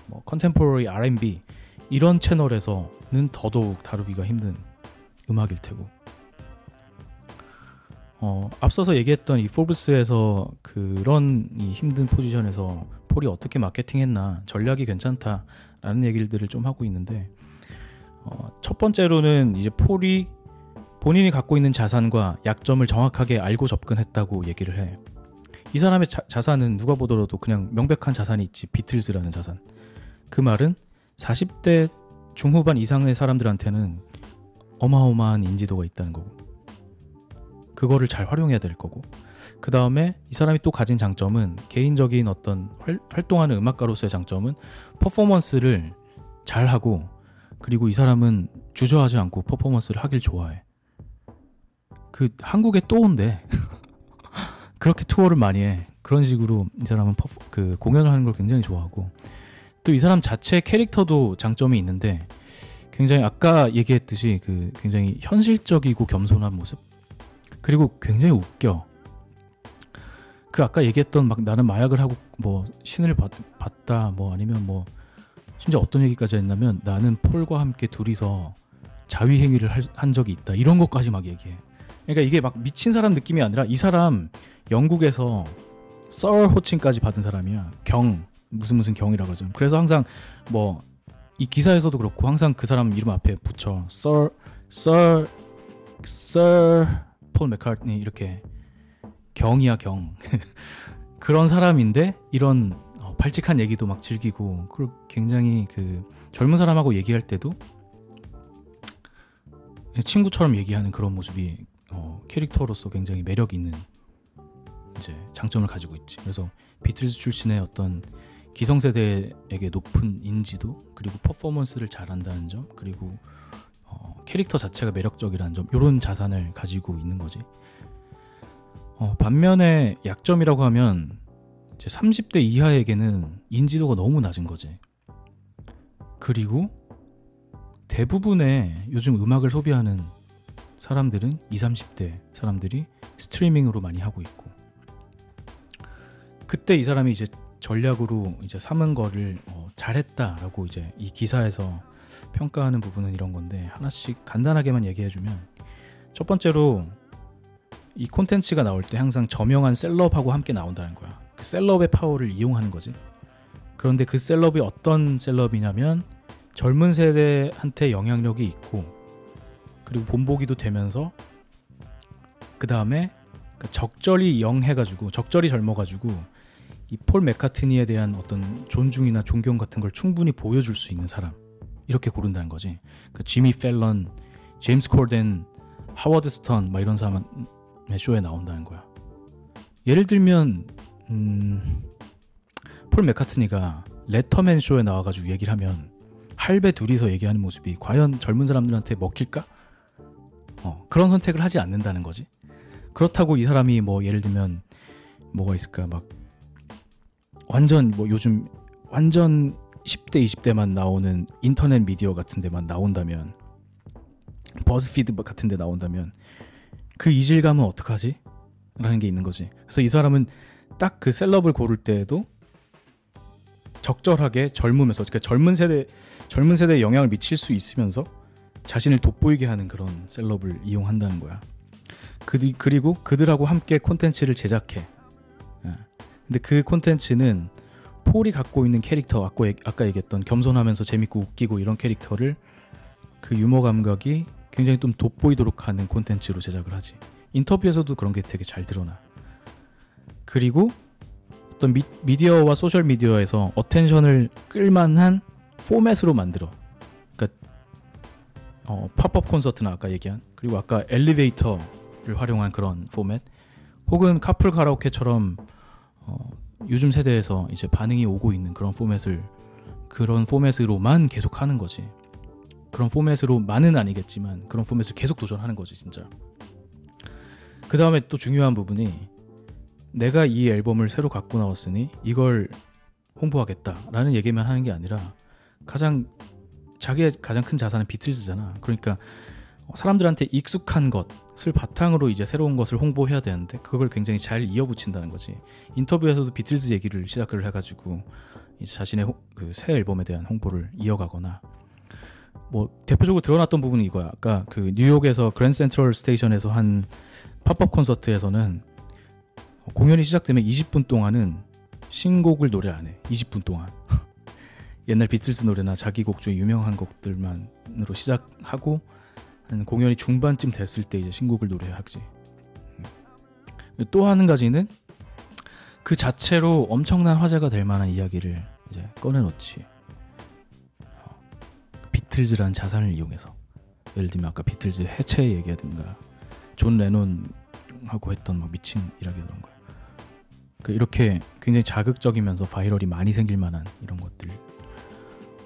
뭐 contemporary R&B 이런 채널에서는 더더욱 다루기가 힘든 음악일 테고 어, 앞서서 얘기했던 이 포브스에서 그런 이 힘든 포지션에서 폴이 어떻게 마케팅했나 전략이 괜찮다라는 얘기들을 좀 하고 있는데 어, 첫 번째로는 이제 폴이 본인이 갖고 있는 자산과 약점을 정확하게 알고 접근했다고 얘기를 해. 이 사람의 자, 산은 누가 보더라도 그냥 명백한 자산이 있지 비틀즈라는 자산. 그 말은 40대 중후반 이상의 사람들한테는 어마어마한 인지도가 있다는 거고 그거를 잘 활용해야 될 거고 그 다음에 이 사람이 또 가진 장점은 개인적인 어떤 활, 활동하는 음악가로서의 장점은 퍼포먼스를 잘 하고 그리고 이 사람은 주저하지 않고 퍼포먼스를 하길 좋아해. 그 한국에 또 온대. [LAUGHS] 그렇게 투어를 많이 해. 그런 식으로 이 사람은 퍼포, 그 공연을 하는 걸 굉장히 좋아하고. 또 이 사람 자체 캐릭터도 장점이 있는데 굉장히 아까 얘기했듯이 그 굉장히 현실적이고 겸손한 모습. 그리고 굉장히 웃겨. 그 아까 얘기했던 막 나는 마약을 하고 뭐 신을 봤, 봤다 뭐 아니면 뭐 심지어 어떤 얘기까지 했냐면 나는 폴과 함께 둘이서 자위 행위를 한 적이 있다. 이런 것까지 막 얘기해. 그러니까 이게 막 미친 사람 느낌이 아니라 이 사람 영국에서 썰 호칭까지 받은 사람이야. 경. 무슨 무슨 경이라고 하죠. 그래서 항상 뭐 이 기사에서도 그렇고 항상 그 사람 이름 앞에 붙여. Sir Sir Sir 폴 맥카트니 이렇게. 경이야 경. [LAUGHS] 그런 사람인데 이런 어, 발칙한 얘기도 막 즐기고 그리고 굉장히 그 젊은 사람하고 얘기할 때도 친구처럼 얘기하는 그런 모습이 어, 캐릭터로서 굉장히 매력 있는 이제 장점을 가지고 있지. 그래서 비틀즈 출신의 어떤 기성세대에게 높은 인지도 그리고 퍼포먼스를 잘한다는 점 그리고 어, 캐릭터 자체가 매력적이라는 점 이런 자산을 가지고 있는 거지. 어, 반면에 약점이라고 하면 이제 30대 이하에게는 인지도가 너무 낮은 거지. 그리고 대부분의 요즘 음악을 소비하는 사람들은 20, 30대 사람들이 스트리밍으로 많이 하고 있고 그때 이 사람이 이제 전략으로 이제 삼은 거를 어, 잘했다라고 이제 이 기사에서 평가하는 부분은 이런 건데 하나씩 간단하게만 얘기해주면 첫 번째로 이 콘텐츠가 나올 때 항상 저명한 셀럽하고 함께 나온다는 거야. 그 셀럽의 파워를 이용하는 거지. 그런데 그 셀럽이 어떤 셀럽이냐면 젊은 세대한테 영향력이 있고 그리고 본보기도 되면서 그 다음에 그러니까 적절히 영해가지고 적절히 젊어가지고 이 폴 맥카트니에 대한 어떤 존중이나 존경 같은 걸 충분히 보여줄 수 있는 사람 이렇게 고른다는 거지. 그 지미 펠런, 제임스 코덴, 하워드 스턴 막 이런 사람의 쇼에 나온다는 거야. 예를 들면 음, 폴 맥카트니가 레터맨 쇼에 나와가지고 얘기를 하면 할배 둘이서 얘기하는 모습이 과연 젊은 사람들한테 먹힐까? 어, 그런 선택을 하지 않는다는 거지. 그렇다고 이 사람이 뭐 예를 들면 뭐가 있을까 막 완전 뭐 요즘 완전 10대 20대만 나오는 인터넷 미디어 같은 데만 나온다면 버즈피드 같은 데 나온다면 그 이질감은 어떡하지? 라는 게 있는 거지. 그래서 이 사람은 딱 그 셀럽을 고를 때에도 적절하게 젊으면서 그러니까 젊은 세대 젊은 세대에 영향을 미칠 수 있으면서 자신을 돋보이게 하는 그런 셀럽을 이용한다는 거야. 그, 그리고 그들하고 함께 콘텐츠를 제작해. 예. 근데 그 콘텐츠는 폴이 갖고 있는 캐릭터 아까, 아까 얘기했던 겸손하면서 재밌고 웃기고 이런 캐릭터를 그 유머 감각이 굉장히 좀 돋보이도록 하는 콘텐츠로 제작을 하지. 인터뷰에서도 그런 게 되게 잘 드러나. 그리고 어떤 미, 미디어와 소셜 미디어에서 attention을 끌만한 포맷으로 만들어. 그러니까 어, 팝업 콘서트나 아까 얘기한 그리고 아까 엘리베이터를 활용한 그런 포맷 혹은 카풀 가라오케처럼 어, 요즘 세대에서 이제 반응이 오고 있는 그런 포맷을 그런 포맷으로만 계속 하는 거지. 그런 포맷으로만은 아니겠지만 그런 포맷을 계속 도전하는 거지 진짜. 그 다음에 또 중요한 부분이 내가 이 앨범을 새로 갖고 나왔으니 이걸 홍보하겠다라는 얘기만 하는 게 아니라 가장 자기의 가장 큰 자산은 비틀즈잖아. 그러니까 사람들한테 익숙한 것을 바탕으로 이제 새로운 것을 홍보해야 되는데 그걸 굉장히 잘 이어붙인다는 거지. 인터뷰에서도 비틀즈 얘기를 시작을 해가지고 자신의 그 새 앨범에 대한 홍보를 이어가거나 뭐 대표적으로 드러났던 부분이 이거야. 아까 그 뉴욕에서 Grand Central Station에서 한 팝업 콘서트에서는 공연이 시작되면 20분 동안은 신곡을 노래 안 해. 20분 동안. [LAUGHS] 옛날 비틀스 노래나 자기 곡 중에 유명한 곡들만으로 시작하고 공연이 중반쯤 됐을 때 이제 신곡을 노래하지. 음. 또 한 가지는 그 자체로 엄청난 화제가 될 만한 이야기를 이제 꺼내놓지. 어, 비틀즈란 자산을 이용해서 예를 들면 아까 비틀즈 해체 얘기하든가 존 레논하고 했던 막 미친 이야기 그런 이렇게 굉장히 자극적이면서 viral이 많이 생길 만한 이런 것들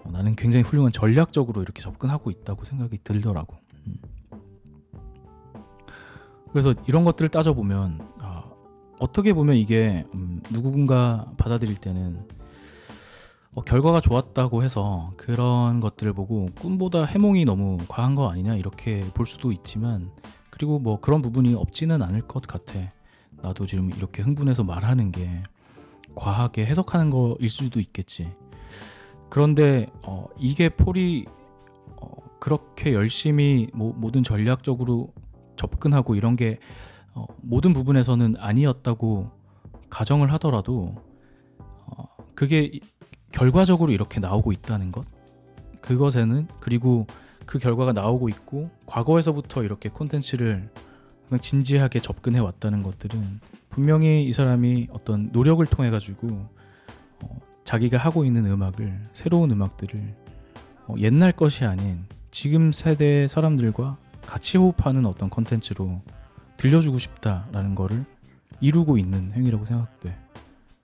어, 나는 굉장히 훌륭한 전략적으로 이렇게 접근하고 있다고 생각이 들더라고. 음. 그래서 이런 것들을 따져보면 아, 어떻게 보면 이게 음, 누군가 받아들일 때는 어, 결과가 좋았다고 해서 그런 것들을 보고 꿈보다 해몽이 너무 과한 거 아니냐 이렇게 볼 수도 있지만 그리고 뭐 그런 부분이 없지는 않을 것 같아. 나도 지금 이렇게 흥분해서 말하는 게 과하게 해석하는 거일 수도 있겠지. 그런데 어, 이게 폴이 어, 그렇게 열심히 뭐, 모든 전략적으로 접근하고 이런 게 어, 모든 부분에서는 아니었다고 가정을 하더라도 어, 그게 결과적으로 이렇게 나오고 있다는 것 그것에는 그리고 그 결과가 나오고 있고 과거에서부터 이렇게 콘텐츠를 진지하게 접근해 왔다는 것들은 분명히 이 사람이 어떤 노력을 통해 가지고 어, 자기가 하고 있는 음악을 새로운 음악들을 어, 옛날 것이 아닌 지금 세대의 사람들과 같이 호흡하는 어떤 컨텐츠로 들려주고 싶다라는 거를 이루고 있는 행위라고 생각돼.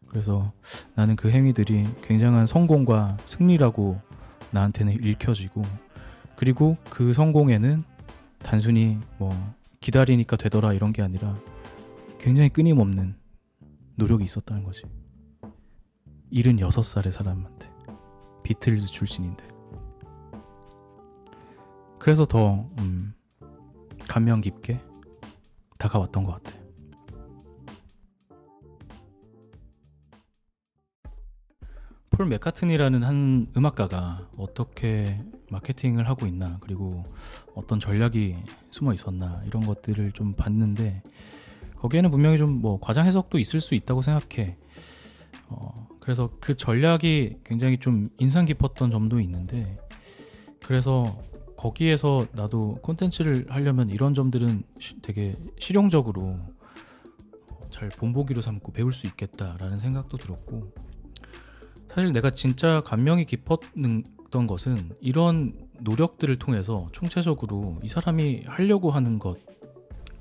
그래서 나는 그 행위들이 굉장한 성공과 승리라고 나한테는 읽혀지고 그리고 그 성공에는 단순히 뭐 기다리니까 되더라 이런 게 아니라 굉장히 끊임없는 노력이 있었다는 거지. 76살의 사람한테 비틀즈 출신인데 그래서 더 음, 감명 깊게 다가왔던 것 같아. 폴 맥카튼이라는 한 음악가가 어떻게 마케팅을 하고 있나 그리고 어떤 전략이 숨어 있었나 이런 것들을 좀 봤는데 거기에는 분명히 좀 뭐 과장 해석도 있을 수 있다고 생각해. 어, 그래서 그 전략이 굉장히 좀 인상 깊었던 점도 있는데 그래서 거기에서 나도 콘텐츠를 하려면 이런 점들은 되게 실용적으로 잘 본보기로 삼고 배울 수 있겠다라는 생각도 들었고 사실 내가 진짜 감명이 깊었던 것은 이런 노력들을 통해서 총체적으로 이 사람이 하려고 하는 것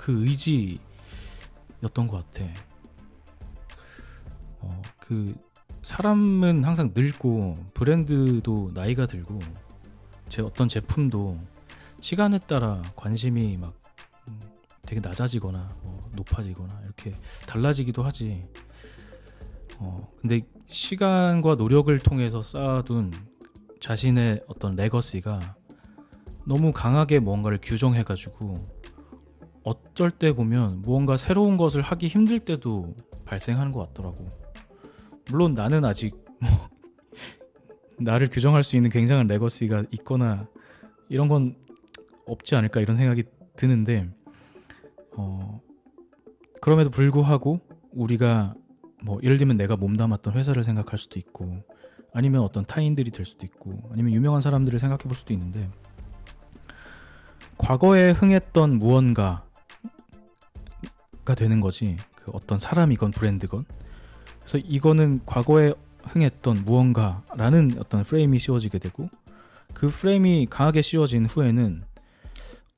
그 의지였던 것 같아. 어, 그 사람은 항상 늙고 브랜드도 나이가 들고 제 어떤 제품도 시간에 따라 관심이 막 음, 되게 낮아지거나 뭐 높아지거나 이렇게 달라지기도 하지. 어, 근데 시간과 노력을 통해서 쌓아둔 자신의 어떤 레거시가 너무 강하게 뭔가를 규정해가지고 어쩔 때 보면 무언가 새로운 것을 하기 힘들 때도 발생하는 것 같더라고. 물론 나는 아직 뭐 [LAUGHS] 나를 규정할 수 있는 굉장한 레거시가 있거나 이런 건 없지 않을까 이런 생각이 드는데 어 그럼에도 불구하고 우리가 뭐 예를 들면 내가 몸담았던 회사를 생각할 수도 있고 아니면 어떤 타인들이 될 수도 있고 아니면 유명한 사람들을 생각해 볼 수도 있는데 과거에 흥했던 무언가가 되는 거지. 그 어떤 사람이건 브랜드건. 그래서 이거는 과거에 흥했던 무언가라는 어떤 프레임이 씌워지게 되고 그 프레임이 강하게 씌워진 후에는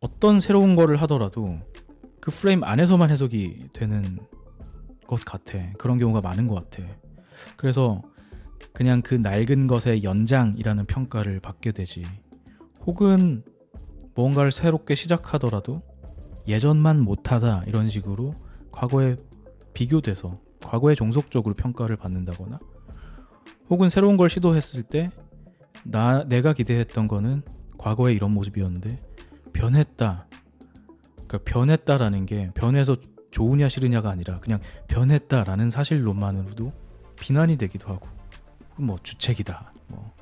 어떤 새로운 거를 하더라도 그 프레임 안에서만 해석이 되는 것 같아. 그런 경우가 많은 것 같아. 그래서 그냥 그 낡은 것의 연장이라는 평가를 받게 되지. 혹은 뭔가를 새롭게 시작하더라도 예전만 못하다 이런 식으로 과거에 비교돼서 과거에 종속적으로 평가를 받는다거나 혹은 새로운 걸 시도했을 때 나 내가 기대했던 거는 과거에 이런 모습이었는데 변했다. 그러니까 변했다라는 게 변해서 좋으냐 싫으냐가 아니라 그냥 변했다라는 사실로만으로도 비난이 되기도 하고 뭐 주책이다. 뭐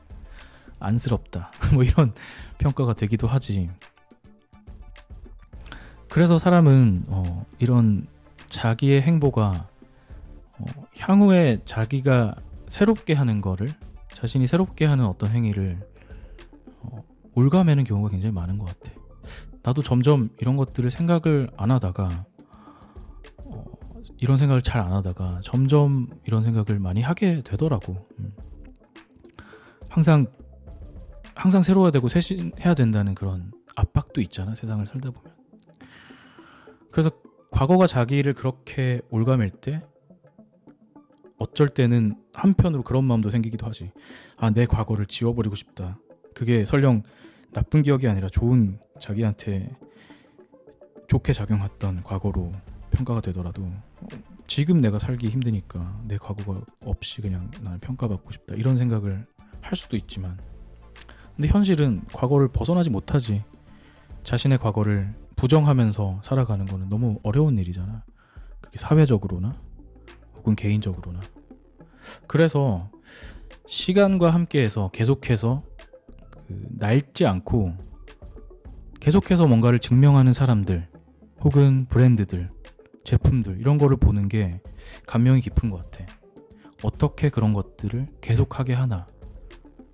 안쓰럽다. [LAUGHS] 뭐 이런 평가가 되기도 하지. 그래서 사람은 어, 이런 자기의 행보가 어, 향후에 자기가 새롭게 하는 거를 자신이 새롭게 하는 어떤 행위를 어, 올가매는 경우가 굉장히 많은 것 같아. 나도 점점 이런 것들을 생각을 안 하다가 어, 이런 생각을 잘 안 하다가 점점 이런 생각을 많이 하게 되더라고. 음. 항상 항상 새로워야 되고 쇄신해야 된다는 그런 압박도 있잖아 세상을 살다 보면. 그래서 과거가 자기를 그렇게 올가맬 때 어쩔 때는 한편으로 그런 마음도 생기기도 하지. 아, 내 과거를 지워버리고 싶다. 그게 설령 나쁜 기억이 아니라 좋은 자기한테 좋게 작용했던 과거로 평가가 되더라도 지금 내가 살기 힘드니까 내 과거가 없이 그냥 나를 평가받고 싶다. 이런 생각을 할 수도 있지만 근데 현실은 과거를 벗어나지 못하지. 자신의 과거를 부정하면서 살아가는 거는 너무 어려운 일이잖아. 그게 사회적으로나 혹은 개인적으로나. 그래서 시간과 함께해서 계속해서 그 낡지 않고 계속해서 뭔가를 증명하는 사람들 혹은 브랜드들, 제품들 이런 거를 보는 게 감명이 깊은 것 같아. 어떻게 그런 것들을 계속하게 하나?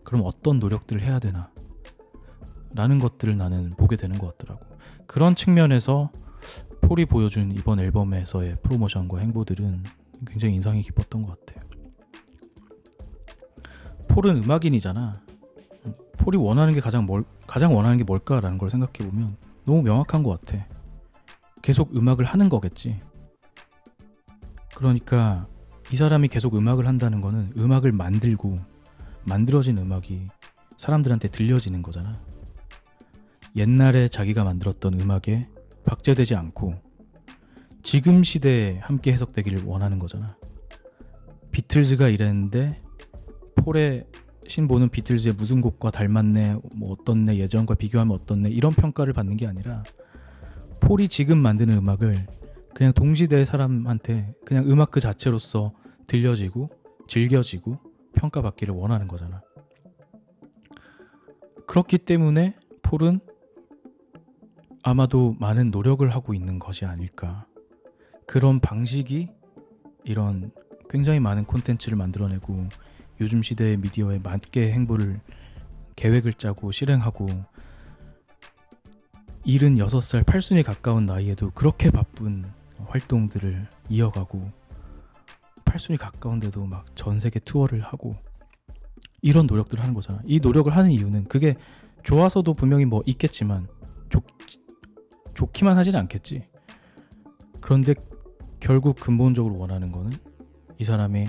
그럼 어떤 노력들을 해야 되나? 라는 것들을 나는 보게 되는 것 같더라고. 그런 측면에서 폴이 보여준 이번 앨범에서의 프로모션과 행보들은 굉장히 인상이 깊었던 것 같아요. 폴은 음악인이잖아. 폴이 원하는 게 가장 뭘 가장 원하는 게 뭘까라는 걸 생각해 보면 너무 명확한 것 같아. 계속 음악을 하는 거겠지. 그러니까 이 사람이 계속 음악을 한다는 거는 음악을 만들고 만들어진 음악이 사람들한테 들려지는 거잖아. 옛날에 자기가 만들었던 음악에 박제되지 않고 지금 시대에 함께 해석되기를 원하는 거잖아. 비틀즈가 이랬는데 폴의 신보는 비틀즈의 무슨 곡과 닮았네, 뭐 어떻네, 예전과 비교하면 어떻네 이런 평가를 받는 게 아니라 폴이 지금 만드는 음악을 그냥 동시대의 사람한테 그냥 음악 그 자체로서 들려지고 즐겨지고 평가받기를 원하는 거잖아. 그렇기 때문에 폴은 아마도 많은 노력을 하고 있는 것이 아닐까. 그런 방식이 이런 굉장히 많은 콘텐츠를 만들어내고 요즘 시대의 미디어에 맞게 행보를 계획을 짜고 실행하고 76살 8순에 가까운 나이에도 그렇게 바쁜 활동들을 이어가고 8순이 가까운데도 막 전 세계 투어를 하고 이런 노력들을 하는 거잖아. 이 노력을 하는 이유는 그게 좋아서도 분명히 뭐 있겠지만 좋, 좋기만 하진 않겠지. 그런데 결국 근본적으로 원하는 거는 이 사람의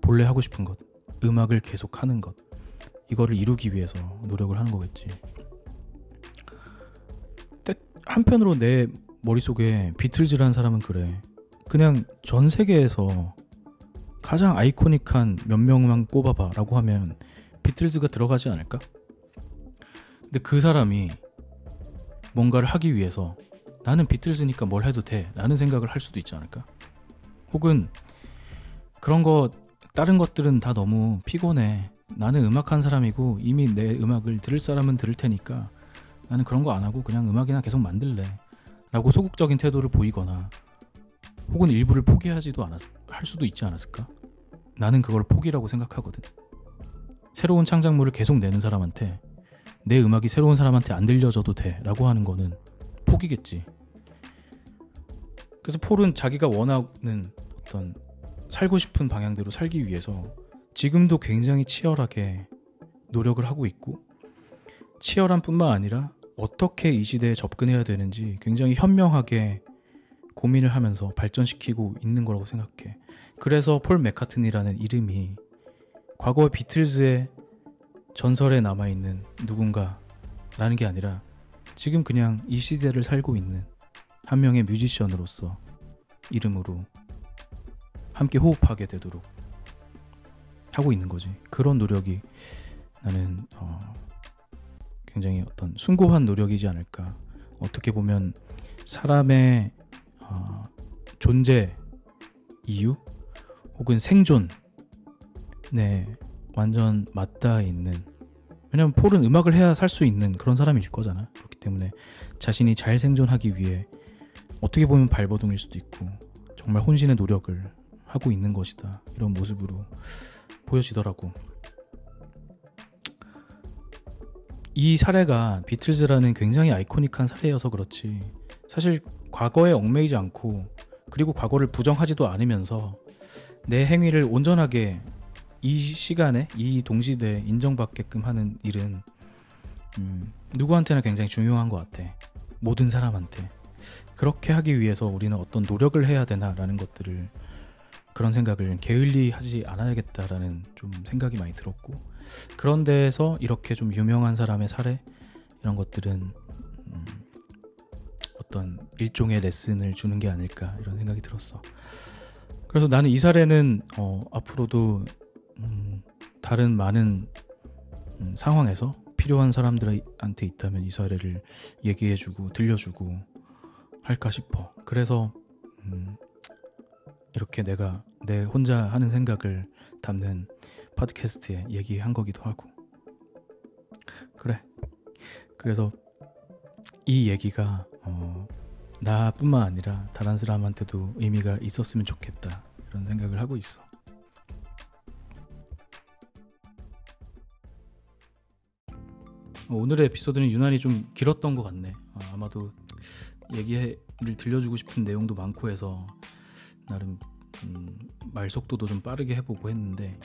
본래 하고 싶은 것, 음악을 계속 하는 것, 이거를 이루기 위해서 노력을 하는 거겠지. 한편으로 내 머릿속에 비틀즈라는 사람은 그래. 그냥 전 세계에서 가장 아이코닉한 몇 명만 꼽아봐 라고 하면 비틀즈가 들어가지 않을까? 근데 그 사람이 뭔가를 하기 위해서 나는 비틀즈니까 뭘 해도 돼 라는 생각을 할 수도 있지 않을까? 혹은 그런 거 다른 것들은 다 너무 피곤해 나는 음악한 사람이고 이미 내 음악을 들을 사람은 들을 테니까 나는 그런 거 안 하고 그냥 음악이나 계속 만들래 라고 소극적인 태도를 보이거나 혹은 일부를 포기하지도 않았 할 수도 있지 않았을까? 나는 그걸 포기라고 생각하거든. 새로운 창작물을 계속 내는 사람한테 내 음악이 새로운 사람한테 안 들려줘도 돼 라고 하는 거는 포기겠지. 그래서 폴은 자기가 원하는 어떤 살고 싶은 방향대로 살기 위해서 지금도 굉장히 치열하게 노력을 하고 있고 치열한 뿐만 아니라 어떻게 이 시대에 접근해야 되는지 굉장히 현명하게 고민을 하면서 발전시키고 있는 거라고 생각해. 그래서 폴 맥카튼이라는 이름이 과거 비틀즈의 전설에 남아있는 누군가라는 게 아니라 지금 그냥 이 시대를 살고 있는 한 명의 뮤지션으로서 이름으로 함께 호흡하게 되도록 하고 있는 거지. 그런 노력이 나는 어 굉장히 어떤 숭고한 노력이지 않을까. 어떻게 보면 사람의 어 존재 이유 혹은 생존 네 완전 맞닿아 있는 왜냐면 폴은 음악을 해야 살 수 있는 그런 사람일 거잖아. 그렇기 때문에 자신이 잘 생존하기 위해 어떻게 보면 발버둥일 수도 있고 정말 혼신의 노력을 하고 있는 것이다. 이런 모습으로 보여지더라고 이 사례가 비틀즈라는 굉장히 아이코닉한 사례여서 그렇지 사실 과거에 얽매이지 않고 그리고 과거를 부정하지도 않으면서 내 행위를 온전하게 이 시간에 이 동시대에 인정받게끔 하는 일은 음, 누구한테나 굉장히 중요한 것 같아. 모든 사람한테. 그렇게 하기 위해서 우리는 어떤 노력을 해야 되나라는 것들을 그런 생각을 게을리 하지 않아야겠다라는 좀 생각이 많이 들었고 그런 데에서 이렇게 좀 유명한 사람의 사례 이런 것들은 음, 어떤 일종의 레슨을 주는 게 아닐까 이런 생각이 들었어. 그래서 나는 이 사례는 어, 앞으로도 음, 다른 많은 음, 상황에서 필요한 사람들한테 있다면 이 사례를 얘기해주고 들려주고 할까 싶어. 그래서 음, 이렇게 내가 내 혼자 하는 생각을 담는 팟캐스트에 얘기한 거기도 하고. 그래. 그래서 이 얘기가 어, 나뿐만 아니라 다른 사람한테도 의미가 있었으면 좋겠다 이런 생각을 하고 있어. 오늘의 에피소드는 유난히 좀 길었던 것 같네. 어, 아마도 얘기를 들려주고 싶은 내용도 많고 해서 나름 음, 말 속도도 좀 빠르게 해보고 했는데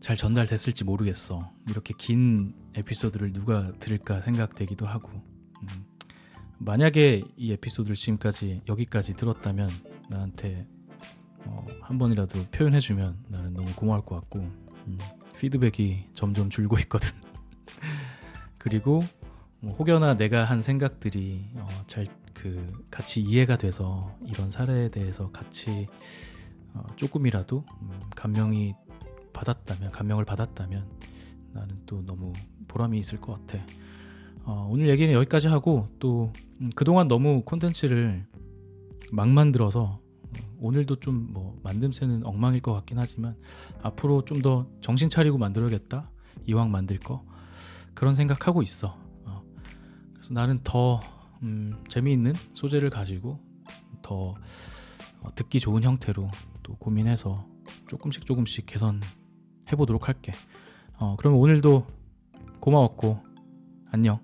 잘 전달됐을지 모르겠어. 이렇게 긴 에피소드를 누가 들을까 생각되기도 하고. 음, 만약에 이 에피소드를 지금까지 여기까지 들었다면 나한테 어, 한 번이라도 표현해주면 나는 너무 고마울 것 같고 음, 피드백이 점점 줄고 있거든. [LAUGHS] 그리고 뭐 혹여나 내가 한 생각들이 어, 잘그 같이 이해가 돼서 이런 사례에 대해서 같이 어, 조금이라도 음, 감명이 받았다면 감명을 받았다면 나는 또 너무 보람이 있을 것 같아. 어, 오늘 얘기는 여기까지 하고 또 음, 그동안 너무 콘텐츠를 막 만들어서 음, 오늘도 좀 뭐 만듦새는 엉망일 것 같긴 하지만 앞으로 좀 더 정신 차리고 만들어야겠다 이왕 만들 거 그런 생각하고 있어. 어. 그래서 나는 더 음, 재미있는 소재를 가지고 더 어, 듣기 좋은 형태로 또 고민해서 조금씩 조금씩 개선 해 보도록 할게. 어, 그러면 오늘도 고마웠고 안녕.